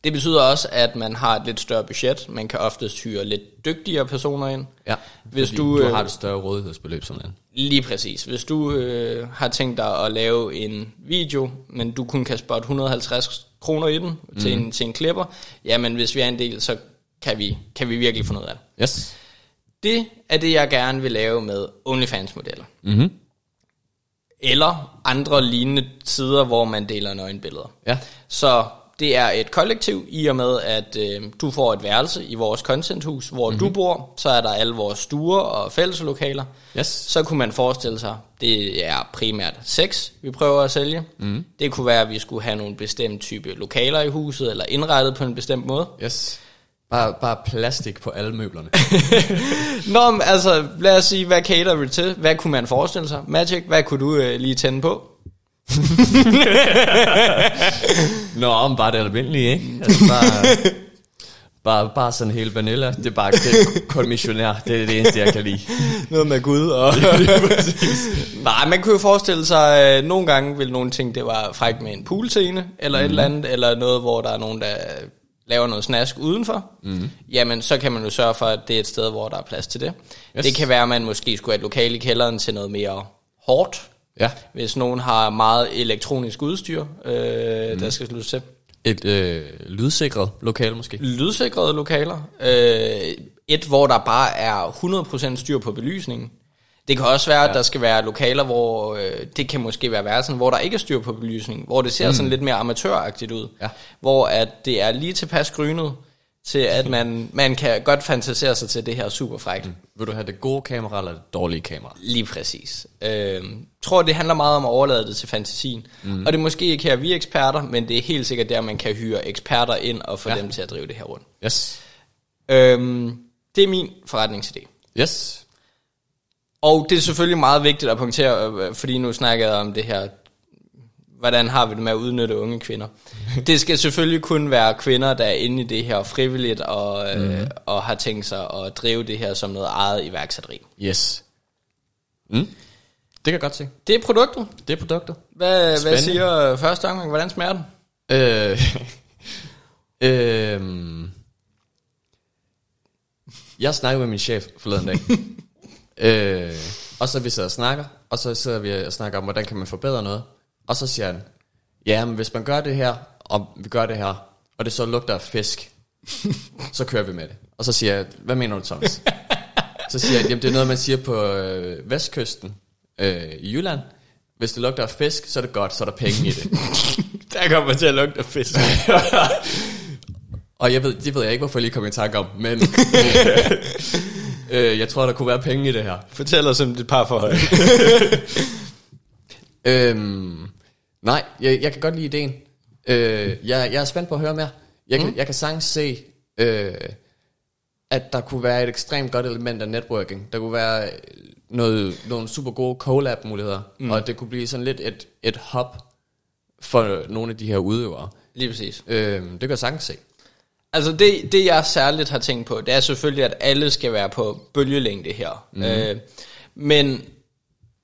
Det betyder også, at man har et lidt større budget. Man kan oftest hyre lidt dygtigere personer ind. Ja, Hvis du, du øh, har et større rådighedsbeløb sådan. Lige præcis. Hvis du øh, har tænkt dig at lave en video, men du kun kan spotte 150 kroner i den mm. til, en, til en klipper, jamen hvis vi er en del, så kan vi, kan vi virkelig få noget af det. Yes. Det er det, jeg gerne vil lave med OnlyFans-modeller. Mm-hmm. Eller andre lignende sider, hvor man deler nøgenbilleder. Ja. Så det er et kollektiv, i og med at øh, du får et værelse i vores contenthus, hvor mm-hmm. du bor, så er der alle vores stuer og fælleslokaler. Yes. Så kunne man forestille sig, det er primært sex, vi prøver at sælge. Mm. Det kunne være, at vi skulle have nogle bestemte type lokaler i huset, eller indrettet på en bestemt måde. Yes. Bare, bare plastik på alle møblerne. Nå, men altså, lad os sige, hvad cater vi til? Hvad kunne man forestille sig? Magic, hvad kunne du øh, lige tænde på? Nå, men bare det almindelige, ikke? Altså bare, bare, bare sådan helt vanilla. Det er bare det er kun missionær. Det er det eneste, jeg kan lide. Noget med Gud og... Nej, man kunne jo forestille sig, at nogle gange vil nogle ting, det var frækt med en poolscene, eller mm. et eller andet, eller noget, hvor der er nogen, der laver noget snask udenfor, mm. jamen så kan man jo sørge for, at det er et sted, hvor der er plads til det. Yes. Det kan være, at man måske skulle have et lokal i kælderen til noget mere hårdt, Ja. hvis nogen har meget elektronisk udstyr, øh, mm. der skal sluttes til. Et øh, lydsikret lokale måske. Lydsikrede lokaler. Øh, et, hvor der bare er 100% styr på belysningen. Det kan også være, ja. at der skal være lokaler, hvor øh, det kan måske være værelsen, hvor der ikke er styr på belysningen, hvor det ser mm. sådan lidt mere amatøragtigt ud. Ja. Hvor at det er lige tilpas grynet til, at man, man kan godt fantasere sig til det her super frækt. Mm. Vil du have det gode kamera eller det dårlige kamera? Lige præcis. Øh, tror, det handler meget om at overlade det til fantasien. Mm. Og det er måske ikke her, vi er eksperter, men det er helt sikkert der, man kan hyre eksperter ind og få ja. dem til at drive det her rundt. Yes. Øhm, det er min forretningsidé. Yes. Og det er selvfølgelig meget vigtigt at punktere, øh, fordi nu snakker jeg om det her, hvordan har vi det med at udnytte unge kvinder. Det skal selvfølgelig kun være kvinder, der er inde i det her frivilligt, og, mm. øh, og har tænkt sig at drive det her som noget eget iværksætteri. Yes. Mm. Det kan jeg godt se. Det er produktet. Det er produkter. Hvad, hvad siger første omgang? Hvordan smager den? Øh, øh, jeg snakkede med min chef forleden dag. øh, og så vi sidder og snakker, og så sidder vi og snakker om, hvordan kan man forbedre noget. Og så siger han, ja, men hvis man gør det her, og vi gør det her, og det så lugter af fisk, så kører vi med det. Og så siger jeg, hvad mener du, Thomas? så siger jeg, jamen det er noget, man siger på øh, vestkysten øh, i Jylland. Hvis det lugter af fisk, så er det godt, så er der penge i det. Der kommer til at lugte af fisk. Og jeg ved, det ved jeg ikke, hvorfor jeg lige kom i tanke om, men øh, jeg tror, der kunne være penge i det her. Fortæl os om dit par forhold. Øhm, nej, jeg, jeg kan godt lide ideen. Øh, jeg, jeg er spændt på at høre mere. Jeg kan, mm. jeg kan sagtens se, øh, at der kunne være et ekstremt godt element af networking. Der kunne være noget, nogle super gode collab-muligheder, mm. og det kunne blive sådan lidt et, et hub for nogle af de her udøvere. Lige præcis. Øh, det kan jeg sagtens se. Altså det, det jeg særligt har tænkt på, det er selvfølgelig, at alle skal være på bølgelængde her. Mm. Øh, men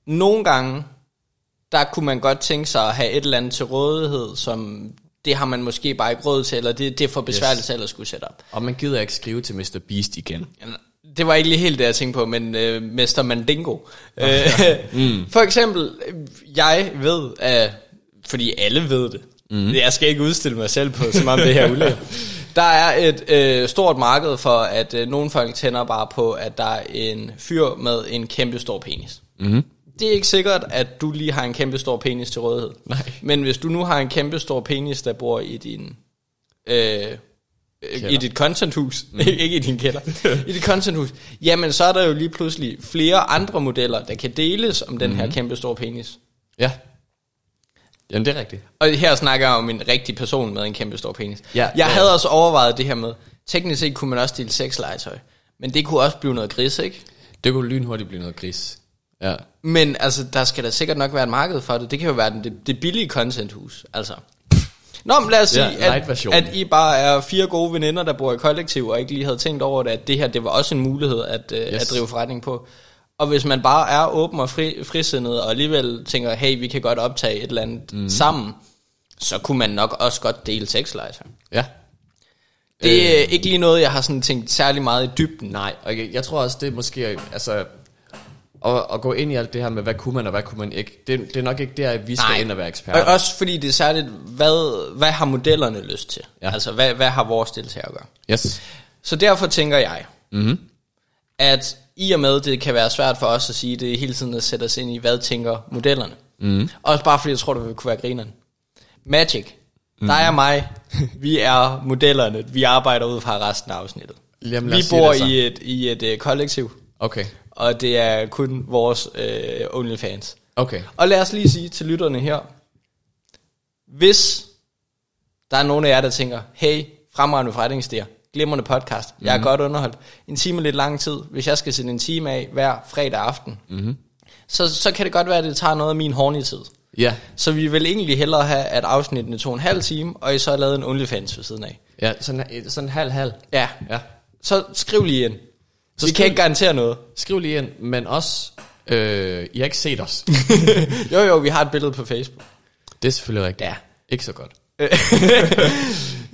nogle gange, der kunne man godt tænke sig at have et eller andet til rådighed, som det har man måske bare ikke råd til, eller det, det er for besværligt yes. selv at skulle sætte op. Og man gider ikke skrive til Mr. Beast igen. Det var ikke lige helt det, jeg tænkte på, men øh, Mr. Mandingo. Oh, ja. mm. For eksempel, jeg ved, at, fordi alle ved det, mm. jeg skal ikke udstille mig selv på, som om det her er ulækkert. Der er et øh, stort marked for, at øh, nogle folk tænder bare på, at der er en fyr med en kæmpe stor penis. Mm-hmm. Det er ikke sikkert, at du lige har en kæmpe stor penis til rådighed. Nej. Men hvis du nu har en kæmpe stor penis, der bor i din... Øh, i dit contenthus, mm. ikke i din kælder, i dit contenthus, jamen så er der jo lige pludselig flere andre modeller, der kan deles om den mm. her kæmpe store penis. Ja. Jamen det er rigtigt. Og her snakker jeg om en rigtig person med en kæmpe stor penis. Ja, jeg ja. havde også overvejet det her med, teknisk set kunne man også dele sexlegetøj, men det kunne også blive noget gris, ikke? Det kunne lynhurtigt blive noget gris. Ja. Men altså, der skal da sikkert nok være et marked for det. Det kan jo være den- det, det billige contenthus, altså. Nå, men lad os sige, Ja, at, at I bare er fire gode veninder, der bor i kollektiv, og ikke lige havde tænkt over det, at det her, det var også en mulighed at, yes. Yes. at drive forretning på. Og hvis man bare er åben og fri, frisindet, og alligevel tænker, hey, vi kan godt optage et eller andet mm. sammen, så kunne man nok også godt dele sexlegetøj. Ja. Det er øh. ikke lige noget, jeg har sådan tænkt særlig meget i dybden. Nej, og jeg, jeg tror også, det er måske, altså, at, at gå ind i alt det her med, hvad kunne man og hvad kunne man ikke, det, det er nok ikke der, at vi skal ind og være eksperter. Og også fordi det er særligt, hvad, hvad har modellerne lyst til? Ja. Altså, hvad, hvad har vores deltagere at gøre? Yes. Så derfor tænker jeg, Mhm. at i og med, det kan være svært for os at sige, det hele tiden at sætte os ind i, hvad tænker modellerne. Mm. Også bare fordi jeg tror, det vil kunne være grineren. Magic, mm. der er mig, vi er modellerne, vi arbejder ud fra resten af afsnittet. Jamen, vi bor i et, i et uh, kollektiv, Okay. Og det er kun vores uh, OnlyFans. Okay. Og lad os lige sige til lytterne her, hvis der er nogen af jer, der tænker, hey, fremragende forretningsidéer, glimrende podcast, jeg er Mhm. godt underholdt, en time er lidt lang tid, hvis jeg skal sætte en time af hver fredag aften, Mhm. mm-hmm. så, så kan det godt være, at det tager noget af min horny tid. Ja. Så vi vil egentlig hellere have, at afsnittene tog en halv time, og I så har lavet en OnlyFans ved siden af. Ja, sådan, sådan halv-halv. Ja, Ja. så skriv lige ind. Så vi skriv- kan ikke garantere noget. Skriv lige ind, men også, øh, I har ikke set os. jo jo, vi har et billede på Facebook. det er selvfølgelig rigtigt. Ja. Ikke så godt.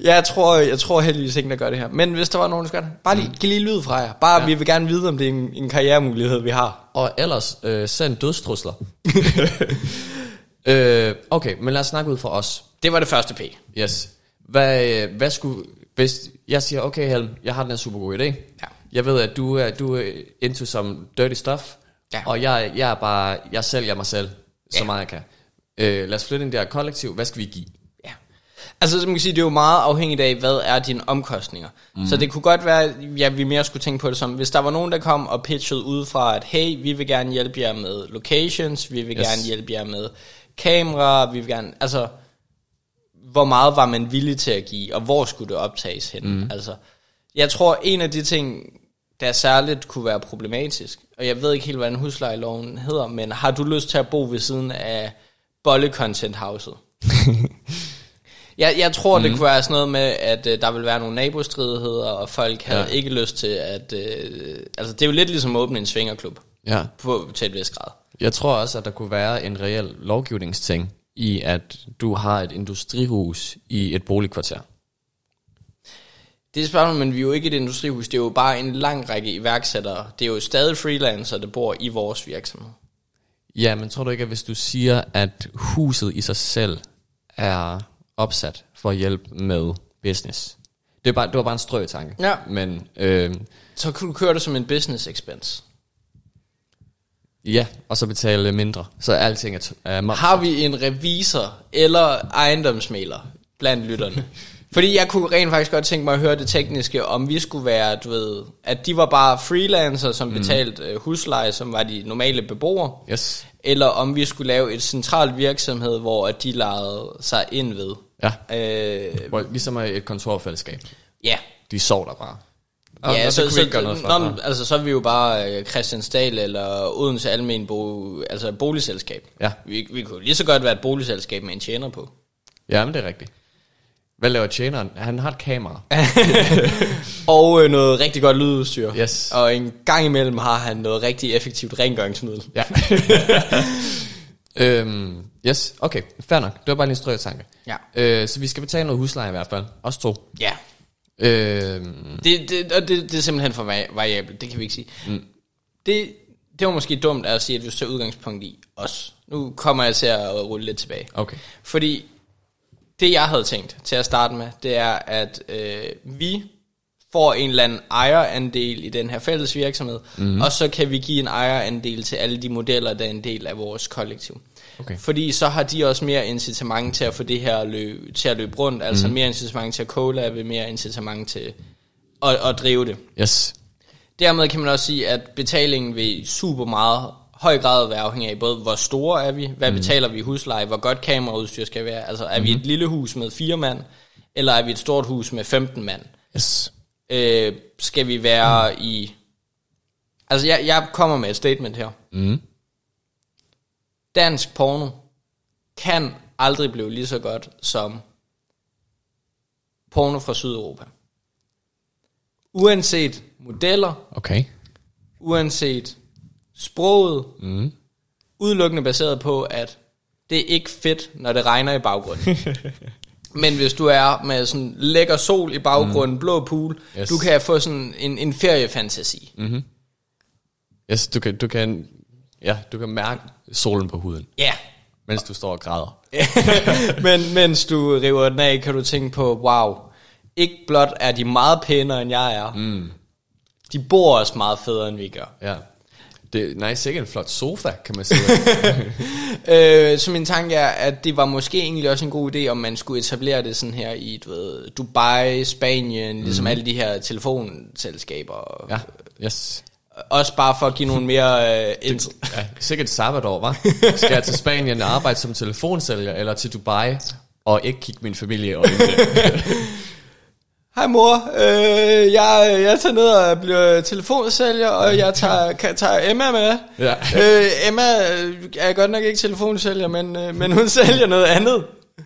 Jeg tror, jeg tror heldigvis ikke, der gør det her. Men hvis der var nogen, der gør det, bare lige, giv lige lyd fra jer. Bare, ja. vi vil gerne vide, om det er en, en karrieremulighed, vi har. Og ellers, øh, send dødstrusler. øh, okay, men lad os snakke ud fra os. Det var det første P. Yes. Hvad, øh, hvad skulle, hvis jeg siger, okay Helm, jeg har den her super god idé. Ja. Jeg ved, at du er, du er into some dirty stuff. Ja. Og jeg, jeg er bare, jeg sælger mig selv, så Ja. meget jeg kan. Øh, lad os flytte ind her kollektiv. Hvad skal vi give? Ja. Altså, som man kan sige, det er jo meget afhængigt af, hvad er dine omkostninger. Mm. Så det kunne godt være, ja, vi mere skulle tænke på det som, hvis der var nogen, der kom og pitchede ud fra, at hey, vi vil gerne hjælpe jer med locations, vi vil Yes. yes. gerne hjælpe jer med kamera, vi vil gerne, altså, hvor meget var man villig til at give, og hvor skulle det optages hen? Mm. Altså, jeg tror, en af de ting, der særligt kunne være problematisk, og jeg ved ikke helt, hvad den huslejeloven hedder, men har du lyst til at bo ved siden af Bolle Content Houset? Jeg, jeg tror, mm. det kunne være sådan noget med, at øh, der vil være nogle nabostridigheder, og folk havde Ja. ikke lyst til at... Øh, altså, det er jo lidt ligesom at åbne en svingerklub Ja. på, til et vist grad. Jeg tror også, at der kunne være en reel lovgivningsting i, at du har et industrihus i et boligkvarter. Det er et spørgsmål, men vi er jo ikke et industrihus. Det er jo bare en lang række iværksættere. Det er jo stadig freelancer, der bor i vores virksomhed. Ja, men tror du ikke, at hvis du siger, at huset i sig selv er opsat for at hjælpe med business? Det, er bare, det var bare en strøtanke. Ja. Men øh, Så kunne du køre det som en business expense. ja, og så betale mindre. Så alting er, t- er moms. Har vi en revisor eller ejendomsmaler blandt lytterne? Fordi jeg kunne rent faktisk godt tænke mig at høre det tekniske, om vi skulle være, du ved, at de var bare freelancer, som betalte øh, husleje, som var de normale beboere, Yes. eller om vi skulle lave et centralt virksomhed, hvor at de lejede sig ind ved. Ja, Øh, hvor, ligesom et kontorfællesskab. ja, De sov der bare. Og, ja, og så, så, gøre noget for. nå, altså, så er vi jo bare øh, Christiansdal eller Odense Almen bo, altså boligselskab. Ja. Vi, vi kunne lige så godt være et boligselskab med en tjener på. Ja, men det er rigtigt. Hvad laver tjeneren? Han har et kamera. Og øh, noget rigtig godt lydudstyr. Yes. Og en gang imellem har han noget rigtig effektivt rengøringsmiddel. Ja. øhm, yes, okay, fair nok. Det var bare lige en strøg tanke. Ja. Øh, så vi skal betale noget husleje i hvert fald. Os to. Ja. Øhm, Det, det, og det, det er simpelthen for vari- variabelt, det kan vi ikke sige. Mm. Det, det var måske dumt at sige, at du tager udgangspunkt i os. Nu kommer jeg til at rulle lidt tilbage. okay. Fordi det jeg havde tænkt til at starte med, det er, at øh, vi får en eller anden ejerandel i den her fælles virksomhed, mm. og så kan vi give en ejerandel til alle de modeller, der er en del af vores kollektiv. Okay. Fordi så har de også mere incitament til at få det her løb, til at løbe rundt, altså mm. mere incitament til at collabe, mere incitament til at, at drive det. Yes. Dermed kan man også sige, at betalingen vil super meget høj grad være afhængig af både, hvor store er vi, hvad mm. betaler vi i husleje, hvor godt kameraudstyr skal være. Altså er mm. vi et lille hus med fire mand, eller er vi et stort hus med 15 mand? Yes. Øh, skal vi være mm. i... Altså jeg, jeg kommer med et statement her. Mm. dansk porno kan aldrig blive lige så godt som porno fra Sydeuropa. Uanset modeller, Okay. uanset sproget, mm. udelukkende baseret på, at det er ikke fedt, når det regner i baggrunden. Men hvis du er med sådan lækker sol i baggrunden, mm. blå pool, Yes. du kan få sådan en, en feriefantasi. Mm. Yes, du kan, du kan, ja, du kan mærke solen på huden, Ja, mens du står og græder. men mens du river den af, kan du tænke på, wow, ikke blot er de meget pænere, end jeg er, mm. de bor også meget federe, end vi gør. Ja. Det er nice, ikke en flot sofa, kan man sige. Øh, så min tanke er, at det var måske egentlig også en god idé, om man skulle etablere det sådan her i du ved, Dubai, Spanien, ligesom alle de her telefonselskaber. ja, yes. Også bare for at give nogle mere... Øh, int- Ja, sikkert sabbatår, var. Skal jeg til Spanien og arbejde som telefonsælger, eller til Dubai, og ikke kigge min familie øjnene? Hej mor, øh, jeg, jeg tager ned og bliver telefonsælger, og jeg tager, kan, tager Emma med. Ja. Øh, Emma er godt nok ikke telefonsælger, men, øh, men hun sælger noget andet.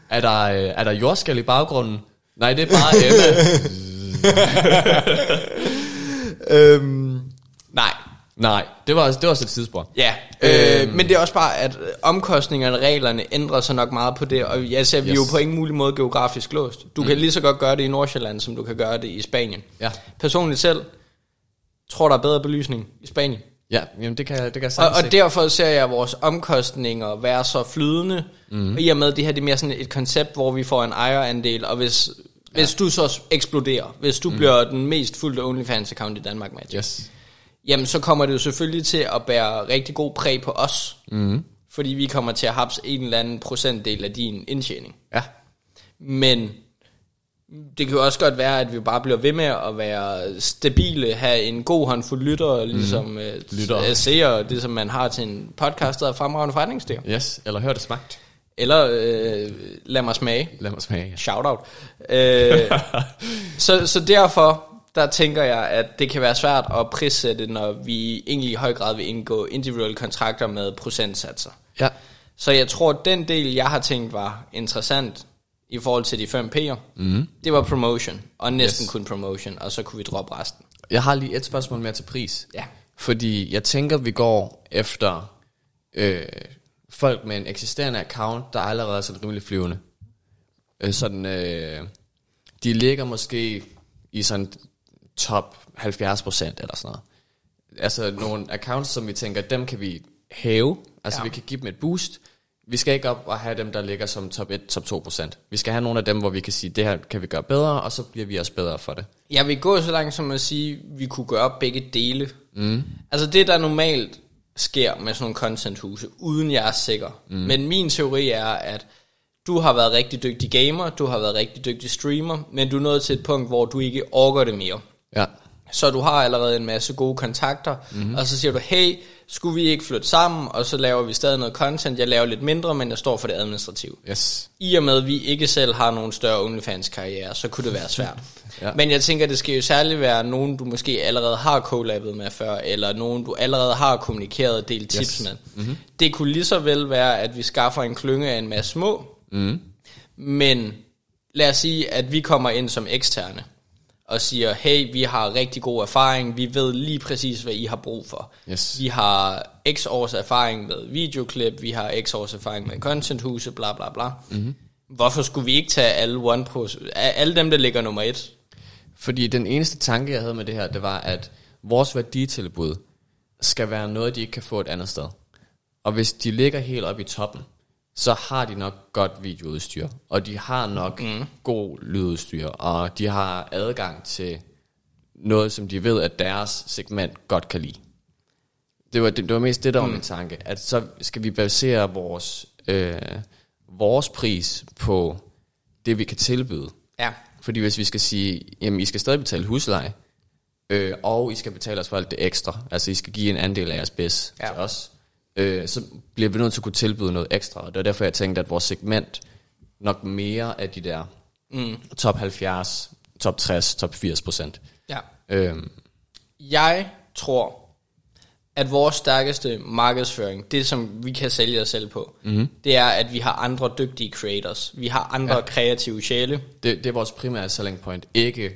Er der, øh, er der jordskæl i baggrunden? Nej, det er bare Emma. Øhm, nej, Nej, det var, det var også et tidsspor. Ja, øh, men det er også bare, at omkostningerne og reglerne ændrer sig nok meget på det, og jeg ser, vi er jo Yes. på ingen mulig måde geografisk låst. Du mm. kan lige så godt gøre det i Nordsjælland, som du kan gøre det i Spanien. Ja. Personligt selv tror, der er bedre belysning i Spanien. Ja, jamen det kan, det kan jeg Og, og derfor ser jeg vores omkostninger være så flydende, mm. og i og med, det her det er mere sådan et koncept, hvor vi får en ejerandel, og hvis, ja. hvis du så eksploderer, hvis du mm. bliver den mest fuldte OnlyFans-account i Danmark, Matt, Yes. Jamen så kommer det jo selvfølgelig til at bære rigtig god præg på os. Mm. Fordi vi kommer til at have en eller anden procentdel af din indtjening. Ja. Men det kan jo også godt være, at vi bare bliver ved med at være stabile, have en god håndfuld lyttere, ligesom mm. Lyttere. øh, seere, det som man har til en podcast, der er fremragende forretningsstyr. Yes, eller hør det smagt. Eller øh, lad mig smage. Lad mig smage. Shout out. Øh, så, så derfor, der tænker jeg, at det kan være svært at prissætte, når vi egentlig i høj grad vil indgå individuelle kontrakter med procentsatser. Ja. Så jeg tror, at den del, jeg har tænkt var interessant i forhold til de 5 P'er, mm. det var promotion, og næsten Yes. kun promotion, og så kunne vi droppe resten. Jeg har lige et spørgsmål mere til pris. Ja. Fordi jeg tænker, vi går efter øh, folk med en eksisterende account, der allerede er sådan rimelig flyvende. Øh, sådan, øh, de ligger måske i sådan top 70% eller sådan noget. Altså nogle accounts, som vi tænker, dem kan vi hæve. Altså ja. Vi kan give dem et boost. Vi skal ikke op og have dem, der ligger som top 1, top 2%. Vi skal have nogle af dem, hvor vi kan sige, det her kan vi gøre bedre, og så bliver vi også bedre for det. Jeg vil gå så langt som at sige, at vi kunne gøre begge dele. Mm. Altså det, der normalt sker med sådan nogle contenthuse, uden jeg er sikker. Mm. Men min teori er, at du har været rigtig dygtig gamer, du har været rigtig dygtig streamer, men du er nået til et punkt, hvor du ikke orker det mere. Ja. Så du har allerede en masse gode kontakter, mm-hmm. og så siger du, hey, skulle vi ikke flytte sammen, og så laver vi stadig noget content. Jeg laver lidt mindre, men jeg står for det administrative. Yes. I og med, at vi ikke selv har nogen større OnlyFans-karriere, så kunne det være svært. Ja. Men jeg tænker, det skal jo særligt være nogen, du måske allerede har collabet med før, eller nogen, du allerede har kommunikeret og delt tips Yes. med. Mm-hmm. Det kunne lige så vel være, at vi skaffer en klynge af en masse små, mm. men lad os sige, at vi kommer ind som eksterne, og siger, hey, vi har rigtig god erfaring, vi ved lige præcis, hvad I har brug for. Yes. Vi har x års erfaring med videoklip, vi har x års erfaring med contenthuse, bla bla bla. Mm-hmm. Hvorfor skulle vi ikke tage alle, one pro, alle dem, der ligger nummer et? Fordi den eneste tanke, jeg havde med det her, det var, at vores værditilbud skal være noget, de ikke kan få et andet sted. Og hvis de ligger helt oppe i toppen, så har de nok godt videoudstyr, og de har nok mm. god lydudstyr, og de har adgang til noget, som de ved, at deres segment godt kan lide. Det var, det, det var mest det, der var min tanke, at så skal vi basere vores, øh, vores pris på det, vi kan tilbyde. Ja. Fordi hvis vi skal sige, jamen I skal stadig betale husleje, øh, og I skal betale os for alt det ekstra, altså I skal give en andel af jeres bedst. Ja. til os, øh, så bliver vi nødt til at kunne tilbyde noget ekstra. Og det er derfor, jeg tænkte, at vores segment nok mere af de der mm. top 70, top 60, top 80 procent. ja. Øhm, Jeg tror, at vores stærkeste markedsføring, det som vi kan sælge os selv på, mm. det er, at vi har andre dygtige creators. Vi har andre ja. kreative sjæle. Det, det er vores primære selling point. Ikke,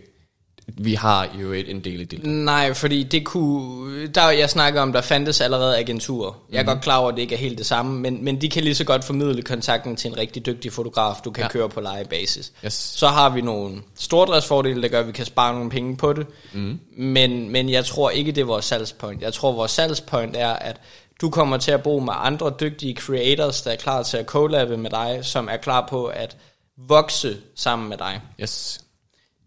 vi har jo et en del i det. Nej, fordi det kunne... Der jeg snakker om, der fandtes allerede agenturer. Jeg er mm. godt klar over, at det ikke er helt det samme, men, men de kan lige så godt formidle kontakten til en rigtig dygtig fotograf, du kan ja. køre på lejebasis. Yes. Så har vi nogle stordriftsfordele, der gør, at vi kan spare nogle penge på det. Mm. Men, men jeg tror ikke, det er vores salgspoint. Jeg tror, vores salgspoint er, at du kommer til at bo med andre dygtige creators, der er klar til at collabe med dig, som er klar på at vokse sammen med dig. Yes.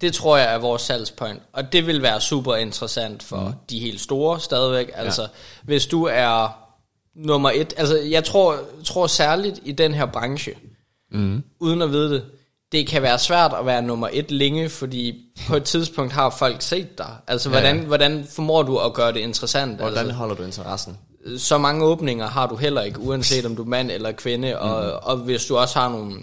Det tror jeg er vores salgspoint, og det vil være super interessant for mm. de helt store stadigvæk. Altså, ja. hvis du er nummer et, altså jeg tror, tror særligt i den her branche, mm. uden at vide det, det kan være svært at være nummer et længe, fordi på et tidspunkt har folk set dig. Altså, hvordan, ja, ja. hvordan formår du at gøre det interessant? Hvordan altså, holder du interessen? Så mange åbninger har du heller ikke, uanset om du er mand eller kvinde, mm. og, og hvis du også har nogle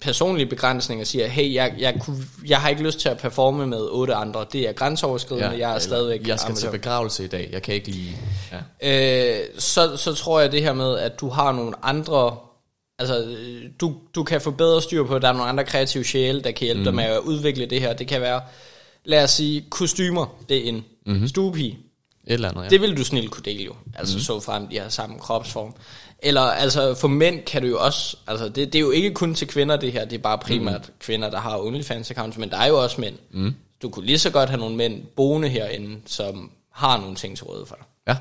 personlige begrænsninger siger, hey, jeg, jeg, kunne, jeg har ikke lyst til at performe med otte andre. Det er grænseoverskridende, ja, jeg er stadigvæk... Jeg skal amatør. til begravelse i dag, jeg kan ikke lige... Ja. Øh, så, så tror jeg det her med, at du har nogle andre... Altså, du, du kan få bedre styr på, at der er nogle andre kreative sjæle, der kan hjælpe mm. dig med at udvikle det her. Det kan være, lad os sige, kostymer. Det er en mm-hmm. stuepige. Et eller andet, ja. Det vil du snilt kunne dele jo. Altså mm. så frem de har samme kropsform. Eller altså for mænd kan du jo også, altså det, det er jo ikke kun til kvinder det her, det er bare primært mm. kvinder, der har OnlyFans accounts, men der er jo også mænd. Mm. Du kunne lige så godt have nogle mænd boende herinde, som har nogle ting til rådighed for dig. Ja.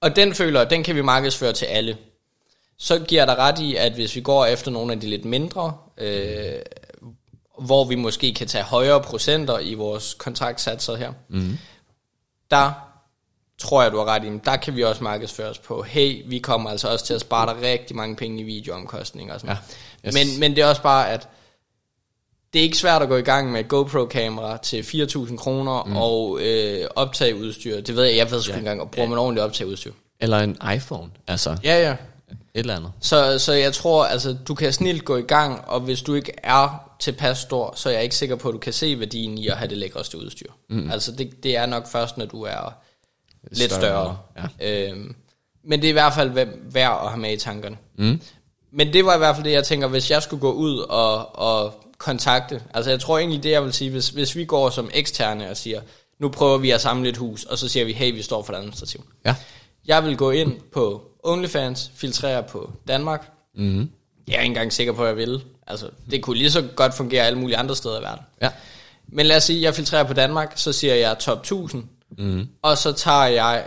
Og den føler, den kan vi markedsføre til alle. Så giver der ret i, at hvis vi går efter nogle af de lidt mindre, øh, hvor vi måske kan tage højere procenter i vores kontraktsatser her, mm. Der tror jeg, du har ret i, der kan vi også markedsføre os på, hey, vi kommer altså også til at spare dig rigtig mange penge i videoomkostninger og sådan ja. yes. men, men det er også bare, at det er ikke svært at gå i gang med GoPro-kamera til 4.000 kroner mm. og øh, optage udstyr. Det ved jeg, jeg ved sgu ja. ikke engang, og bruger ja. man ordentligt optage udstyr. Eller en iPhone, altså. Ja, ja. Et eller andet. Så, så jeg tror, altså, du kan snilt gå i gang, og hvis du ikke er tilpas stor, så er jeg ikke sikker på, at du kan se værdien i at have det lækreste udstyr. Mm. Altså, det, det er nok først, når du er lidt større. større. Ja. Øhm, men det er i hvert fald værd at have med i tankerne. Mm. Men det var i hvert fald det, jeg tænker, hvis jeg skulle gå ud og, og kontakte, altså jeg tror egentlig det, jeg vil sige, hvis, hvis vi går som eksterne og siger, nu prøver vi at samle et hus, og så siger vi, hey, vi står for det administrativ. Ja. Jeg vil gå ind på OnlyFans, filtrere på Danmark. Mm. Jeg er ikke engang sikker på, at jeg vil. Altså, det kunne lige så godt fungere alle mulige andre steder i verden. Ja. Men lad os sige, at jeg filtrerer på Danmark, så siger jeg top 1000, Mm. Og så tager jeg,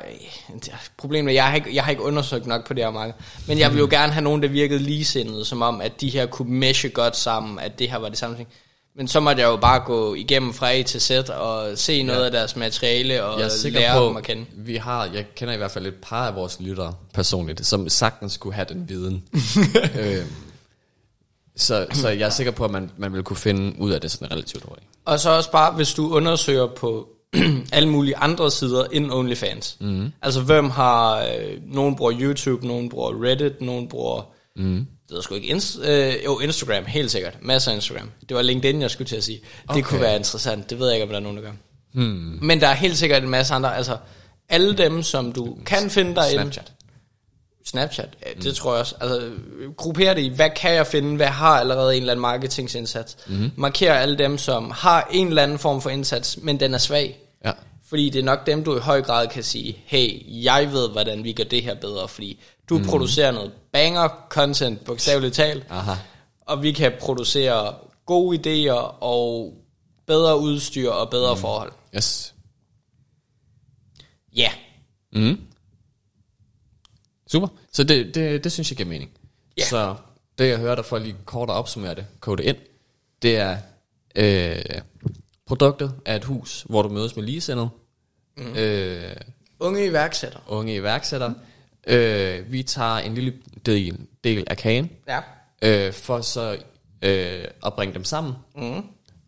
problemet er, jeg har, ikke, jeg har ikke undersøgt nok på det her marked, men jeg vil jo gerne have nogen, der virkede ligesindede, som om, at de her kunne meshe godt sammen, at det her var det samme ting. Men så måtte jeg jo bare gå igennem fra A til Z og se ja. noget af deres materiale og jeg er lære på, dem at kende. Vi har, jeg kender i hvert fald et par af vores lyttere personligt, som sagtens skulle have den viden. øh, så, så jeg er sikker på, at man, man vil kunne finde ud af det sådan relativt hurtigt. Og så også bare, hvis du undersøger på alle mulige andre sider end OnlyFans. Mm. Altså hvem har, øh, nogen bruger YouTube, nogen bruger Reddit, nogen bruger, mm. Det ved sgu ikke, Inst- øh, jo Instagram, helt sikkert, masser af Instagram. Det var LinkedIn, jeg skulle til at sige. Okay. Det kunne være interessant, det ved jeg ikke, om der er nogen, der gør. Hmm. Men der er helt sikkert en masse andre, altså alle dem, som du kan finde dig Snapchat. Snapchat, ja, det mm. tror jeg også. Altså, grupper det i, hvad kan jeg finde, hvad har allerede en eller anden marketingsindsats. Mm. Marker alle dem, som har en eller anden form for indsats, men den er svag. Ja. Fordi det er nok dem, du i høj grad kan sige, hey, jeg ved, hvordan vi gør det her bedre, fordi du mm. producerer noget banger-content, bogstaveligt talt, Aha. og vi kan producere gode idéer og bedre udstyr og bedre mm. forhold. Yes. Ja. Yeah. Mm. Super. Så det, det, det synes jeg giver mening. Yeah. Så det jeg hører dig for lige kort at opsummere det, kode ind, det er øh, produktet er et hus, hvor du mødes med ligesindede. Mm. Øh, unge iværksætter. Unge iværksætter. Øh, vi tager en lille del, del af kagen, ja. øh, for så øh, at bringe dem sammen, mm.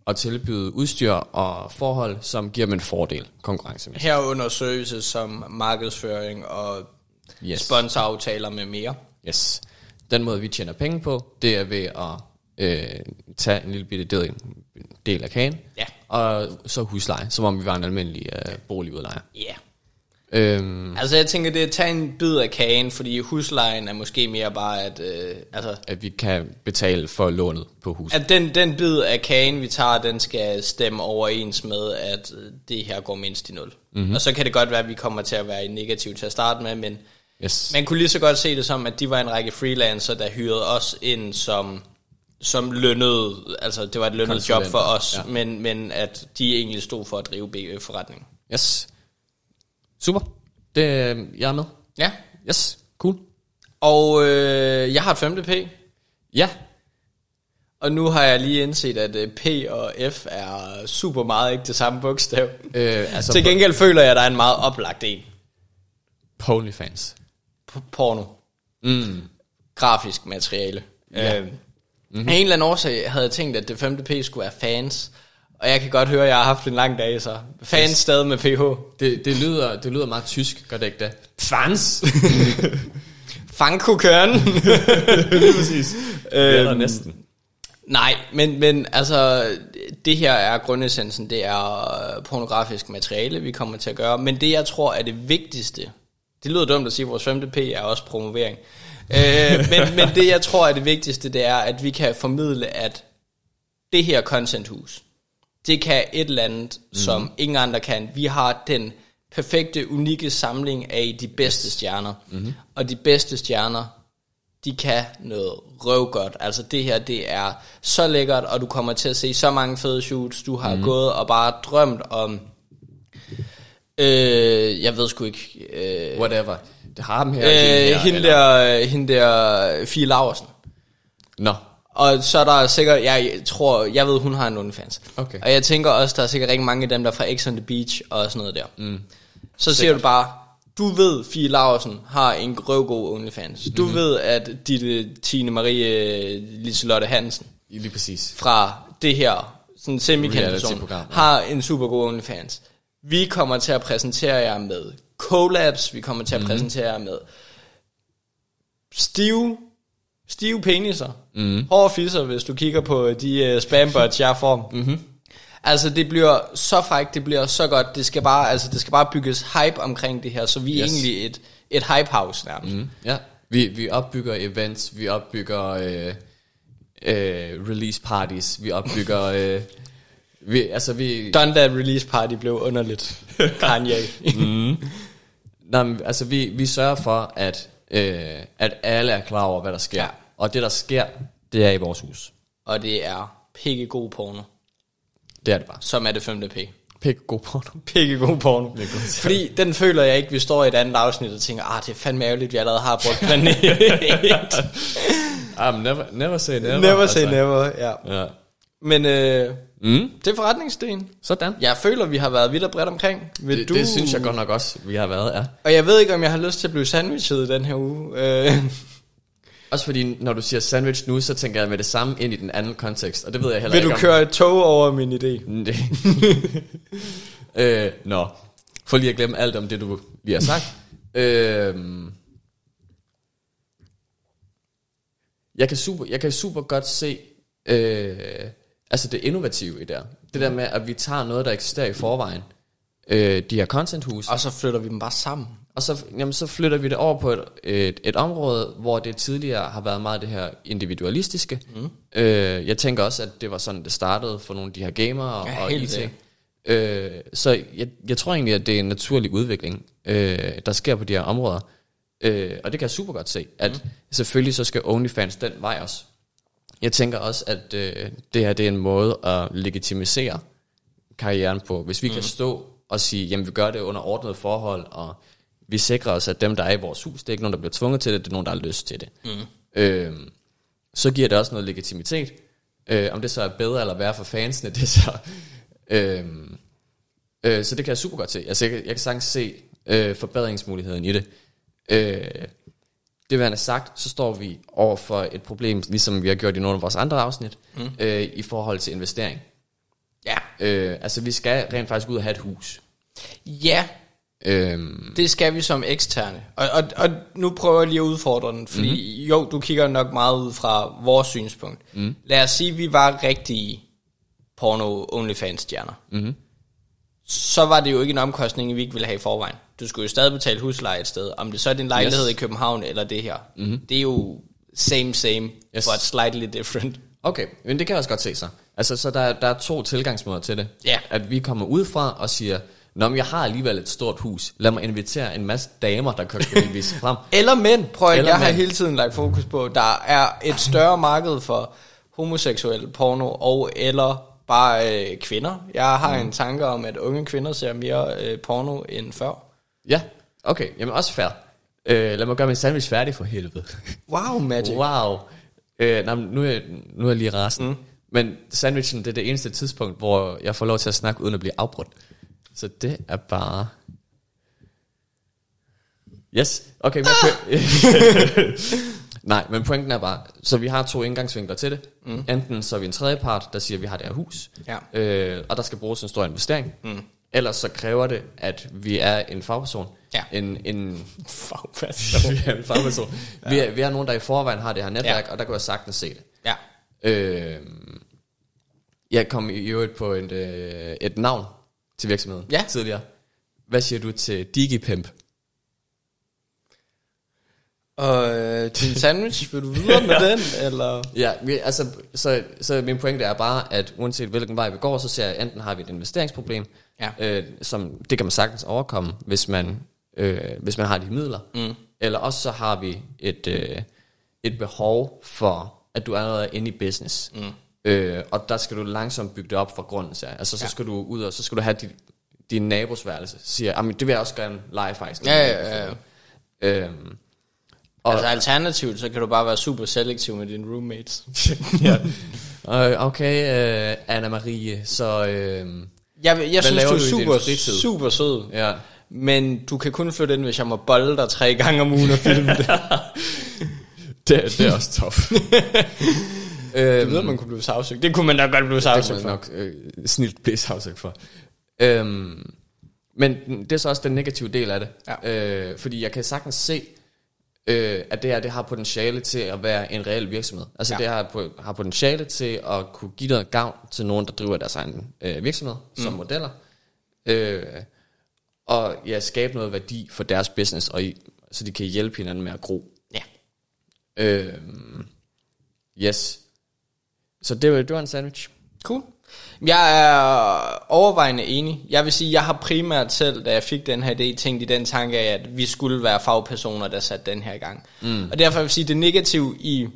og tilbyde udstyr og forhold, som giver dem en fordel konkurrencemæssigt. Herunder services som markedsføring og yes. sponsoraftaler med mere. Yes. Den måde, vi tjener penge på, det er ved at øh, tage en lille bitte del, del af kagen, ja. og så husleje, som om vi var en almindelig øh, boligudlejer. Ja. Øhm, Altså jeg tænker, det er at tage en bid af kagen, fordi huslejen er måske mere bare, at, øh, altså, at vi kan betale for lånet på huset. at den, den bid af kagen, vi tager, den skal stemme overens med, at øh, det her går mindst i nul. Mm-hmm. Og så kan det godt være, at vi kommer til at være i negativ til at starte med, men Yes. man kunne lige så godt se det som, at de var en række freelancer, der hyrede os ind som, som lønnede, altså det var et lønnet job for os, ja. men, men at de egentlig stod for at drive BØ-forretningen. Yes. Super. Det, øh, jeg er med. Ja, Yes. Cool. og øh, jeg har et 5. P, Ja. og nu har jeg lige indset, at øh, P og F er super meget ikke det samme bogstav. Øh, altså Til på, gengæld føler jeg, at der er en meget oplagt en. på OnlyFans. P- porno. Mm. Grafisk materiale. Ja. Øh, mm-hmm. Af en eller anden årsag havde jeg tænkt, at det 5. P skulle være fans. Og jeg kan godt høre, at jeg har haft en lang dag, så fans Yes. stadig med PH. Det, det, lyder, det lyder meget tysk, gør det ikke det? Fans! Fanko Køren. Lige præcis. Det Øhm, næsten. Nej, men, men altså, det her er grundessensen, det er øh, pornografisk materiale, vi kommer til at gøre. Men det, jeg tror er det vigtigste, det lyder dumt at sige, at vores 5. P er også promovering. øh, men, men det, jeg tror er det vigtigste, det er, at vi kan formidle, at det her contenthus, det kan et eller andet, mm. som ingen andre kan. Vi har den perfekte, unikke samling af de bedste stjerner. Mm-hmm. Og de bedste stjerner, de kan noget røvgodt. Altså det her, det er så lækkert, og du kommer til at se så mange fede shoots. Du har mm. gået og bare drømt om... Øh, jeg ved sgu ikke... Øh, Whatever. Det har dem her. øh, her, hende, eller- der, hende der Fie Laversen. Nå. Og så er der sikkert, jeg tror, jeg ved, hun har en OnlyFans. Okay. Og jeg tænker også, der er sikkert rigtig mange af dem, der er fra X on the Beach og sådan noget der. Mm. Så siger du bare, du ved, Fie Laversen har en røvgod OnlyFans. Du Mhm. mm-hmm. ved, at dit Tine Marie Liselotte Hansen Lige præcis. fra det her sådan Reality-program, ja. har en super god OnlyFans. Vi kommer til at præsentere jer med collabs, vi kommer til at mm-hmm. præsentere jer med stive, stive peniser, mm-hmm. hårde fisser, hvis du kigger på de uh, spambots, jeg får. Mm-hmm. Altså det bliver så frækt, det bliver så godt, det skal bare, altså, det skal bare bygges hype omkring det her, så vi er Yes. egentlig et, et hype house nærmest. Mm. Mm. Ja. Vi, vi opbygger events, vi opbygger øh, øh, release parties, vi opbygger... Øh, vi, altså vi... Done that release party blev underligt. Kanye. Nej, men, altså vi, vi sørger for, at, øh, at alle er klar over, hvad der sker. Ja. Og det, der sker, det er i vores hus. Og det er pikke god porno, Det er det bare. som er det 5. P. Pik god porno. Pikke god porno. Fordi den føler jeg ikke, vi står i et andet afsnit og tænker, ah, det er fandme ærgerligt, vi allerede har brugt planet. Um, never, never say never. never say never, ja. Ja. Men øh, Mm. det er forretningsdelen. Sådan. Jeg føler, vi har været vidt og bredt omkring. Vil Det, det synes jeg godt nok også, vi har været, ja. Og jeg ved ikke, om jeg har lyst til at blive sandwichet den her uge. Øh, Også fordi, når du siger sandwich nu, så tænker jeg med det samme ind i den anden kontekst. Og det ved jeg heller vil du ikke køre et tog over min idé? om... Nej. øh, nå. For lige at glemme alt om det, du lige har sagt. øh, jeg, kan super, jeg kan super godt se øh, altså det innovative i det. Det der med, at vi tager noget, der eksisterer i forvejen. Øh, de her contenthus. Og så flytter vi dem bare sammen. Og så, jamen, så flytter vi det over på et, et, et område, hvor det tidligere har været meget det her individualistiske. Mm. Øh, jeg tænker også, at det var sådan, det startede for nogle af de her gamere Ja, og helt IT. Øh, så jeg, jeg tror egentlig, at det er en naturlig udvikling, øh, der sker på de her områder. Øh, og det kan jeg super godt se, at mm. selvfølgelig så skal OnlyFans den vej også. Jeg tænker også, at øh, det her det er en måde at legitimisere karrieren på. Hvis vi mm. kan stå og sige, jamen vi gør det under ordnede forhold, og vi sikrer os, at dem, der er i vores hus, det er ikke nogen, der bliver tvunget til det, det er nogen, der har lyst til det. Mm. Øh, så giver det også noget legitimitet. Øh, om det så er bedre eller værre for fansene, det er så... Øh, øh, så det kan jeg super godt se. Altså, jeg, kan- jeg kan sagtens se øh, forbedringsmuligheden i det. Øh, det værende sagt, så står vi over for et problem, ligesom vi har gjort i nogle af vores andre afsnit, mm. øh, i forhold til investering. Ja. Øh, altså, vi skal rent faktisk ud og have et hus. Ja, Øhm, det skal vi som eksterne. Og, og, og nu prøver jeg lige at udfordre den, fordi mm-hmm. jo, du kigger nok meget ud fra vores synspunkt. Mm. Lad os sige, at vi var rigtige porno OnlyFans-stjerner. Så var det jo ikke en omkostning, vi ikke ville have i forvejen. Du skulle jo stadig betale husleje et sted. Om det så er din lejlighed Yes. i København eller det her. Mm-hmm. Det er jo same, same, Yes. but slightly different. Okay, men det kan jeg også godt se så. Altså, så der, der er to tilgangsmåder til det. Ja. At vi kommer ud fra og siger, Nå, men jeg har alligevel et stort hus. Lad mig invitere en masse damer, der kan vise frem. Eller mænd, prøv at Eller jeg har hele tiden lagt fokus på, der er et større marked for homoseksuel porno, og eller bare øh, kvinder. Jeg har mm. en tanke om, at unge kvinder ser mere øh, porno end før. Ja, okay, jamen også fair. Øh, lad mig gøre min sandwich færdig for helvede. Wow, Magic. Wow. Øh, nej, nu, er nu er jeg lige rasen. Mm. Men sandwichen, det er det eneste tidspunkt, hvor jeg får lov til at snakke uden at blive afbrudt. Så det er bare... Yes, okay. Men Nej, men pointen er bare, så vi har to indgangsvinkler til det. Mm. Enten så er vi en tredje part, der siger, at vi har det her hus, Ja. øh, og der skal bruges en stor investering. Mm. Ellers så kræver det, at vi er en fagperson. Ja. En, en, Fagperson. vi er en fagperson. ja. vi, er, vi er nogen, der i forvejen har det her netværk, ja. Ja. og der kan jeg sagtens se det. ja. Øh, jeg kom i øvrigt på et, øh, et navn til virksomheden Ja. tidligere. Hvad siger du til DigiPimp? Og øh, din sandwich, vil du videre med den, eller? Ja, altså, så, så min pointe er bare, at uanset hvilken vej vi går, så ser jeg, enten har vi et investeringsproblem, Ja. øh, som det kan man sagtens overkomme, hvis man, øh, hvis man har de midler, mm. eller også så har vi et, øh, et behov for, at du allerede er inde i business, mm. øh, og der skal du langsomt bygge det op fra grunden, så, altså så Ja. skal du ud og så skal du have din, din nabosværelse, siger, "Jamen, det vil jeg også gerne lege faktisk. Ja, ja, ja. Øhm, Og, altså alternativt, så kan du bare være super selektiv med dine roommates. ja. Øh, okay, øh, Anna Marie, så... Øh, Jeg, jeg synes, du er super, super sød. ja. Men du kan kun flytte ind, hvis jeg må bolde dig tre gange om ugen og filme det. Det, det er også tof. øhm, Du ved, man kunne blive sagsøgt. Det kunne man da godt blive det sagsøgt kan man for. nok øh, snilt blive sagsøgt for. Øhm, men det er så også den negative del af det. Ja. Øh, fordi jeg kan sagtens se, øh, at det her det har potentiale til at være en reel virksomhed. Altså Ja. det har, på- har potentiale til at kunne give noget gavn til nogen, der driver deres egen øh, virksomhed mm. som modeller. Øh, og ja, skabe noget værdi for deres business, og i, så de kan hjælpe hinanden med at gro. Ja. Øh, yes. Så det var, det var en sandwich. Cool. Jeg er overvejende enig. Jeg vil sige, jeg har primært selv, da jeg fik den her idé, tænkt i den tanke af, at vi skulle være fagpersoner, der satte den her i gang. Mm. Og derfor vil jeg sige, det negative i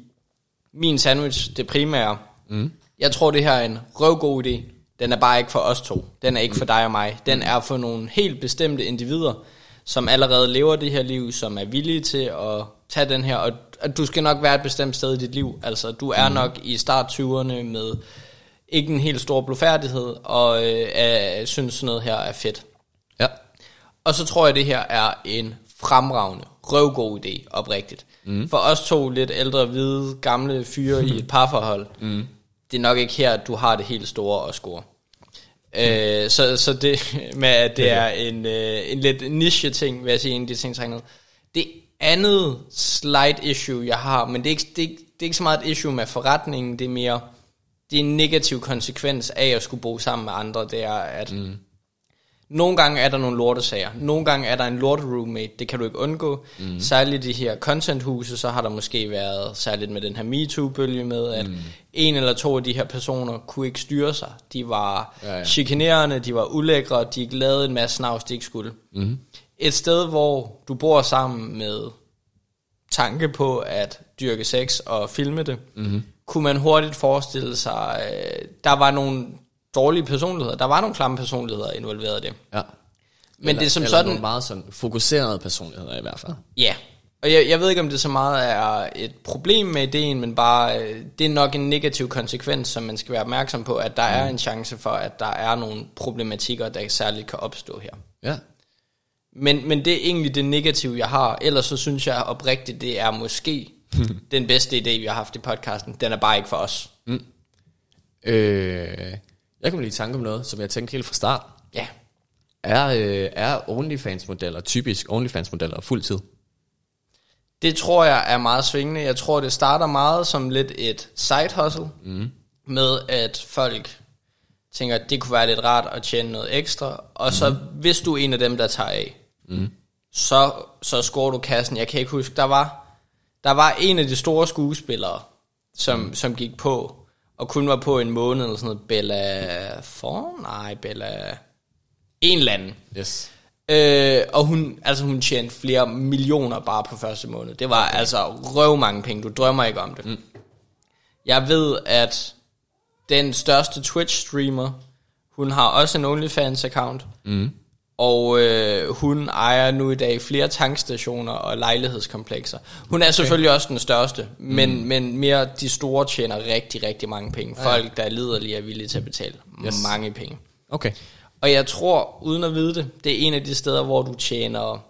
min sandwich, det primære, mm. jeg tror, det her er en røvgod idé. Den er bare ikke for os to. Den er ikke for dig og mig. Den er for nogle helt bestemte individer, som allerede lever det her liv, som er villige til at tage den her. Og du skal nok være et bestemt sted i dit liv. Altså, du er mm. nok i start 20'erne med ikke en helt stor blufærdighed, og øh, er, synes sådan noget her er fedt. Ja. Og så tror jeg, det her er en fremragende, røvgod idé, oprigtigt. Mm. For os to lidt ældre, hvide, gamle fyre i et parforhold, mm. det er nok ikke her, at du har det helt store at score. Øh, så, så det med, at det er en, øh, en lidt niche ting, vil jeg sige, en af de ting, jeg. Det andet slight issue, jeg har, men det er, ikke, det, er ikke, det er ikke så meget et issue med forretningen, det er mere, det er en negativ konsekvens af at skulle bo sammen med andre, det er, at mm. nogle gange er der nogle lortesager, nogle gange er der en lorte roommate, det kan du ikke undgå. Mm. Særligt de her contenthuse, så har der måske været, særligt med den her MeToo-bølge med, at mm. en eller to af de her personer kunne ikke styre sig. De var Ja, ja. chikanerende, de var ulækre, de lavede en masse snavs, de ikke skulle. Mm. Et sted, hvor du bor sammen med tanke på at dyrke sex og filme det, mm-hmm. Kunne man hurtigt forestille sig, øh, der var nogle dårlige personligheder, der var nogle klamme personligheder involveret i det. Ja. Men eller, det er som eller sådan- nogle meget sådan fokuserede personligheder i hvert fald. Ja, og jeg, jeg ved ikke, om det så meget er et problem med ideen, men bare, øh, det er nok en negativ konsekvens, som man skal være opmærksom på, at der mm. er en chance for, at der er nogle problematikker, der særligt kan opstå her. Ja. Men, men det er egentlig det negative, jeg har. Ellers så synes jeg oprigtigt, det er måske den bedste idé, vi har haft i podcasten. Den er bare ikke for os. Øh, jeg kom lige i tanke om noget, som jeg tænkte helt fra start. Ja. Er, øh, er OnlyFans-modeller typisk OnlyFans-modeller fuldtid? Det tror jeg er meget svingende. Jeg tror, det starter meget som lidt et side hustle, mm. med at folk tænker, at det kunne være lidt rart at tjene noget ekstra, og så hvis du er en af dem, der tager af, mm. så, så scorer du kassen. Jeg kan ikke huske, der var, der var en af de store skuespillere, som, mm. som gik på, og kun var på en måned, eller sådan noget, Bella For? Nej, Bella... En eller anden. Yes. Øh, og hun, altså hun tjente flere millioner bare på første måned. Det var okay. altså røv mange penge. Du drømmer ikke om det. Mm. Jeg ved, at den største Twitch-streamer, hun har også en OnlyFans-account. Mm. Og øh, hun ejer nu i dag flere tankstationer og lejlighedskomplekser. Hun er selvfølgelig også den største, men, mm. men mere de store tjener rigtig, rigtig mange penge. Folk, der er liderlige, er villige til at betale yes. mange penge. Okay. Og jeg tror, uden at vide det, det er en af de steder, hvor du tjener...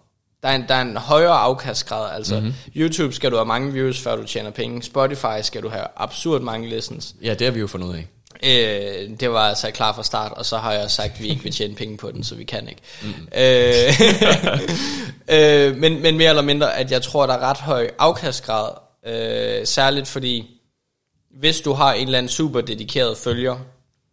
Der er en, der er en højere afkastgrad. Altså, mm-hmm. YouTube skal du have mange views, før du tjener penge. Spotify skal du have absurd mange listens. Ja, det har vi jo fundet ud af. Øh, det var altså klar fra start, og så har jeg sagt, at vi ikke vil tjene penge på den, så vi kan ikke. Mm. Øh, øh, men, men mere eller mindre, at jeg tror, der er ret høj afkastgrad. Øh, særligt fordi, hvis du har en eller anden super dedikeret følger,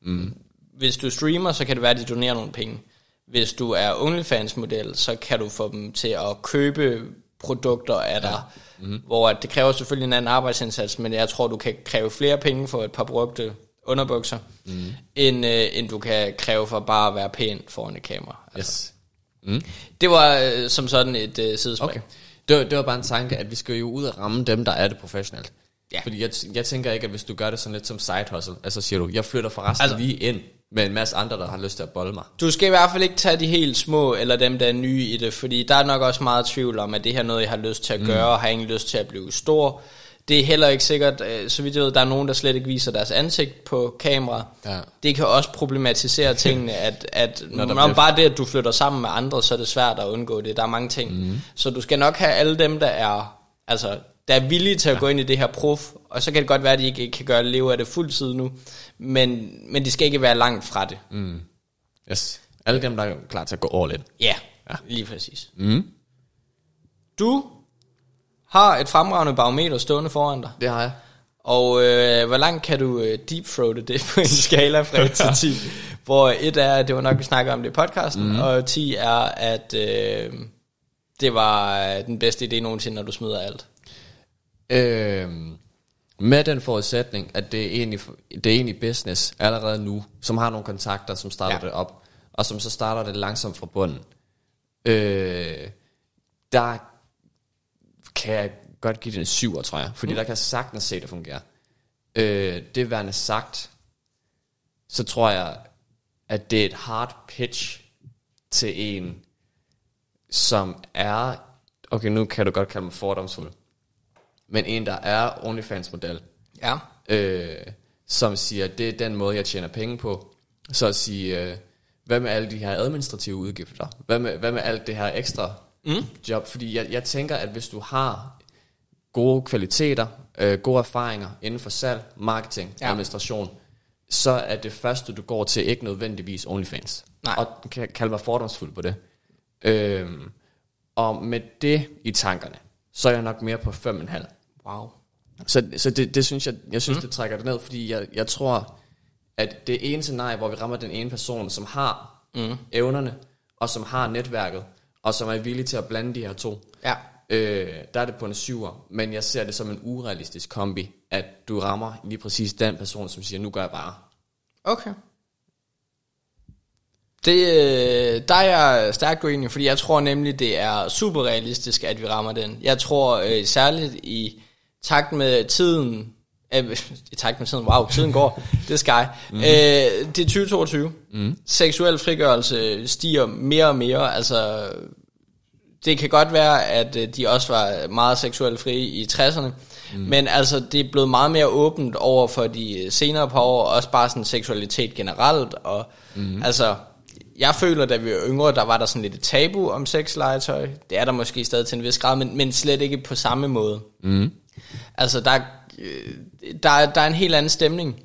mm hvis du streamer, så kan det være, at de donerer nogle penge. Hvis du er OnlyFans-model, så kan du få dem til at købe produkter af dig, ja. mm-hmm. hvor det kræver selvfølgelig en anden arbejdsindsats, men jeg tror, du kan kræve flere penge for et par brugte underbukser, mm. end, øh, end du kan kræve for bare at være pæn foran et kamera. Altså. Yes. Mm. Det var øh, som sådan et øh, sidespring. Okay. Det var, det var bare en tanke, at vi skal jo ud og ramme dem, der er det professionelt. Ja. Fordi jeg, jeg tænker ikke, at hvis du gør det sådan lidt som side hustle, altså siger du, jeg flytter forresten altså, lige ind med en masse andre, der har lyst til at bolde mig. Du skal i hvert fald ikke tage de helt små, eller dem, der er nye i det, fordi der er nok også meget tvivl om, at det her er noget, jeg har lyst til at mm. gøre, og har ingen lyst til at blive stor. Det er heller ikke sikkert, øh, så vidt jeg ved, der er nogen, der slet ikke viser deres ansigt på kamera. Ja. Det kan også problematisere tingene, at, at når, når bliver... bare det, at du flytter sammen med andre, så er det svært at undgå det. Der er mange ting. Mm. Så du skal nok have alle dem, der er, altså, der er villige til at ja. gå ind i det her prof, og så kan det godt være, at de ikke kan gøre leve af det fuldtid nu, men, men de skal ikke være langt fra det. Mm. Yes. Alle dem, der er klar til at gå all in. Ja, ja. lige præcis. Mm. Du har et fremragende barometer stående foran dig. Det har jeg. Og øh, hvor langt kan du øh, deepthroate det på en skala fra 1 til 10? Hvor et er, det var nok, vi snakker om det i podcasten, mm. og 10 er, at øh, det var øh, den bedste idé nogensinde, når du smider alt. Øh, med den forudsætning, at det er egentlig, det er egentlig business allerede nu, som har nogle kontakter, som starter ja. det op, og som så starter det langsomt fra bunden. Øh, der kan jeg godt give det en syver, tror jeg, fordi mm. der kan jeg sagtens se, det fungerer. Øh, det værende sagt, så tror jeg, at det er et hard pitch til en, som er, okay, nu kan du godt kalde mig fordomsfuld, men en, der er OnlyFans-model. Ja. Øh, som siger, det er den måde, jeg tjener penge på. Så at sige, øh, hvad med alle de her administrative udgifter? Hvad med, hvad med alt det her ekstra mm. job? Fordi jeg, jeg tænker, at hvis du har gode kvaliteter, øh, gode erfaringer inden for salg, marketing, ja. administration, så er det første, du går til, ikke nødvendigvis OnlyFans. Nej. Og kan kalde mig fordomsfuld på det. Øh, og med det i tankerne, så er jeg nok mere på 5,5. Wow. Så, så det, det synes jeg, jeg synes, mm. det trækker det ned, fordi jeg, jeg tror, at det ene scenarie, hvor vi rammer den ene person, som har mm. evnerne, og som har netværket, og som er villig til at blande de her to, ja. øh, der er det på en syver, men jeg ser det som en urealistisk kombi, at du rammer lige præcis den person, som siger, nu gør jeg bare. Okay. Det, øh, der er jeg stærkt uenig, fordi jeg tror nemlig, det er super realistisk, at vi rammer den. Jeg tror øh, særligt i takt med tiden, øh, i takt med tiden, wow, tiden går, det er sky. Mm. Øh, det er 2022. Mm. Seksuel frigørelse stiger mere og mere, altså det kan godt være, at øh, de også var meget seksuelt frie i 60'erne, mm. men altså det er blevet meget mere åbent over for de senere par år, også bare sådan seksualitet generelt, og mm. altså jeg føler, da vi var yngre, der var der sådan lidt et tabu om sexlegetøj. Det er der måske stadig til en vis grad, men, men slet ikke på samme måde. Mm. Altså, der, øh, der, der er en helt anden stemning.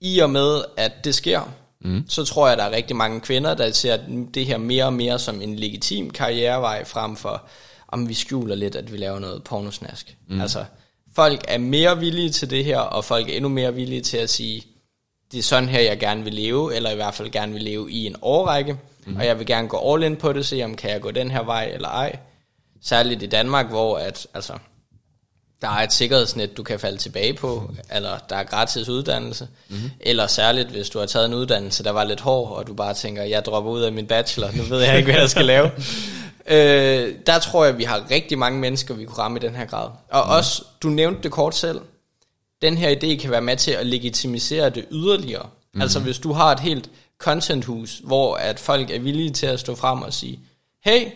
I og med, at det sker, mm. så tror jeg, der er rigtig mange kvinder, der ser det her mere og mere som en legitim karrierevej, frem for, om vi skjuler lidt, at vi laver noget pornosnask. Mm. Altså, folk er mere villige til det her, og folk er endnu mere villige til at sige, det er sådan her, jeg gerne vil leve, eller i hvert fald gerne vil leve i en årrække, mm. og jeg vil gerne gå all in på det, se om kan jeg gå den her vej eller ej. Særligt i Danmark, hvor at, altså, der er et sikkerhedsnet, du kan falde tilbage på, eller der er gratis uddannelse, mm-hmm. eller særligt, hvis du har taget en uddannelse, der var lidt hård, og du bare tænker, jeg dropper ud af min bachelor, nu ved jeg ikke, hvad jeg skal lave. øh, der tror jeg, vi har rigtig mange mennesker, vi kunne ramme i den her grad. Og mm. også, du nævnte det kort selv, den her idé kan være med til at legitimisere det yderligere. Mm. Altså hvis du har et helt contenthus, hvor at folk er villige til at stå frem og sige, hey,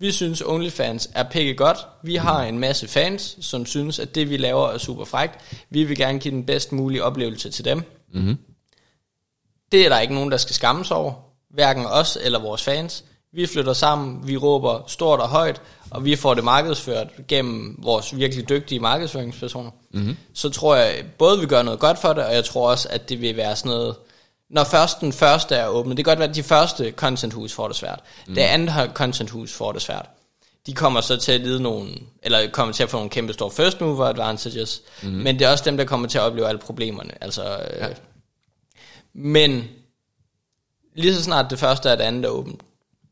vi synes OnlyFans er pikke godt. Vi har en masse fans, som synes, at det vi laver er super frækt. Vi vil gerne give den bedst mulige oplevelse til dem. Mm-hmm. Det er der ikke nogen, der skal skammes over. Hverken os eller vores fans. Vi flytter sammen, vi råber stort og højt, og vi får det markedsført gennem vores virkelig dygtige markedsføringspersoner. Mm-hmm. Så tror jeg både vi gør noget godt for det, og jeg tror også, at det vil være sådan noget, når først den første er åbnet, det kan godt være, at de første content hus får det svært. Mm. Det andet content hus får det svært. De kommer så til at lide nogle, eller kommer til at få nogle kæmpe store first mover advantages, mm. men det er også dem, der kommer til at opleve alle problemerne. Altså, ja. øh, men lige så snart det første er det andet er åbent,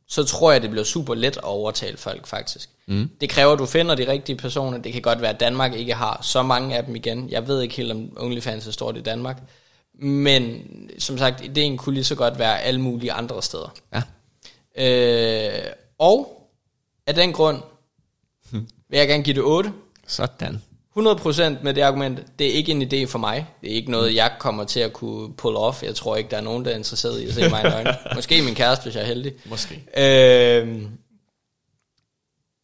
så tror jeg, det bliver super let at overtale folk faktisk. Mm. Det kræver, at du finder de rigtige personer. Det kan godt være, at Danmark ikke har så mange af dem igen. Jeg ved ikke helt, om OnlyFans er stort i Danmark. Men som sagt, ideen kunne lige så godt være alle mulige andre steder. Ja. Øh, og af den grund vil jeg gerne give det 8. Sådan. 100% med det argument, det er ikke en idé for mig. Det er ikke noget, jeg kommer til at kunne pull off. Jeg tror ikke, der er nogen, der er interesseret i at se mig i øjne. Måske min kæreste, hvis jeg er heldig. Måske. Øh,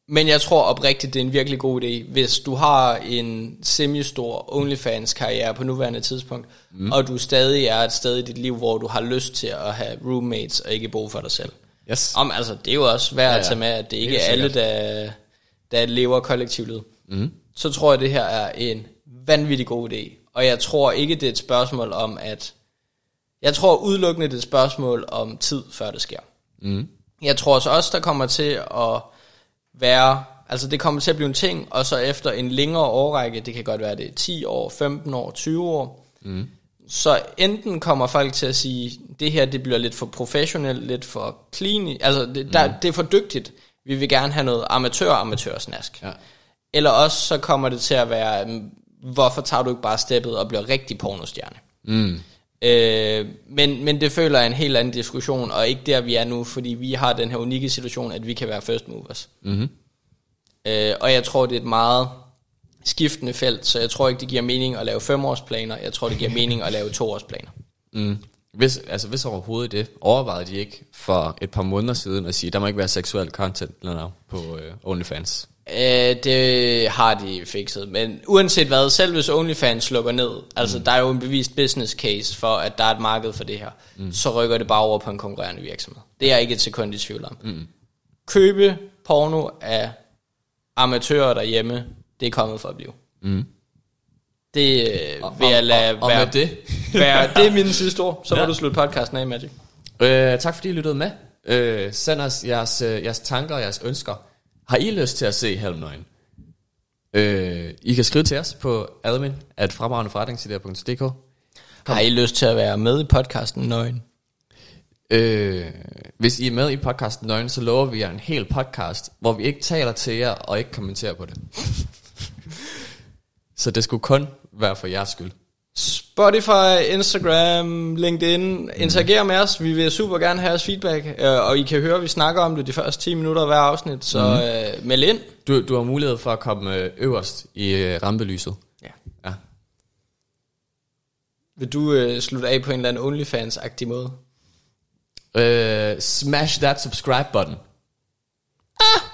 men jeg tror oprigtigt, det er en virkelig god idé, hvis du har en semi-stor OnlyFans-karriere på nuværende tidspunkt, mm. og du stadig er et sted i dit liv, hvor du har lyst til at have roommates og ikke bo for dig selv. Yes. Om, altså, det er jo også værd ja, ja. at tage med, at det ikke er alle, der, der lever kollektivt. Mm. Så tror jeg, det her er en vanvittig god idé. Og jeg tror ikke, det er et spørgsmål om, at... Jeg tror udelukkende, det er et spørgsmål om tid, før det sker. Mm. Jeg tror også, der kommer til at være, altså det kommer til at blive en ting, og så efter en længere årrække, det kan godt være det er 10 år, 15 år, 20 år, mm. så enten kommer folk til at sige, det her det bliver lidt for professionelt, lidt for clean, altså det, der, mm. det er for dygtigt, vi vil gerne have noget amatør-amatørsnask. Ja. Eller også så kommer det til at være, hvorfor tager du ikke bare steppet og bliver rigtig pornostjerne? Mm. Øh, men, men det føler jeg en helt anden diskussion, og ikke der vi er nu, fordi vi har den her unikke situation, at vi kan være first movers. Mm-hmm. Øh, og jeg tror, det er et meget skiftende felt, så jeg tror ikke, det giver mening at lave femårsplaner, jeg tror, det giver mening at lave toårsplaner. Mm. Hvis, altså hvis overhovedet det, overvejede de ikke for et par måneder siden at sige, der må ikke være seksuel content eller noget på øh, OnlyFans? Øh, det har de fikset, men uanset hvad, selv hvis OnlyFans lukker ned, altså mm. der er jo en bevist business case for, at der er et marked for det her, mm. så rykker det bare over på en konkurrerende virksomhed. Det er jeg ikke et sekund i tvivl om. Mm. Købe porno af amatører derhjemme, det er kommet for at blive. Mm. Det øh, vil jeg lade og, og, være, og med det, være, det er mine sidste ord, så må Ja. du slutte podcasten af, Magic. øh, tak fordi I lyttede med. Øh, send os jeres, øh, jeres tanker og jeres ønsker. Har I lyst til at se Helmnøgen? Øh, I kan skrive til os på admin at fremragendeforretningsidéer.dk Har I lyst til at være med i podcasten Nøgen? øh, Hvis I er med i podcasten Nøgen, så lover vi jer en hel podcast, hvor vi ikke taler til jer og ikke kommenterer på det. så det skulle kun være for jeres skyld. Spotify, Instagram, LinkedIn, interager med os. Vi vil super gerne have jeres feedback, øh, og I kan høre, at vi snakker om det de første 10 minutter af hver afsnit, så øh, meld ind. Du, du har mulighed for at komme øh, øverst i øh, rampelyset. Ja. Ja. Vil du øh, slutte af på en eller anden OnlyFans-agtig måde? Øh, smash that subscribe button. Ah!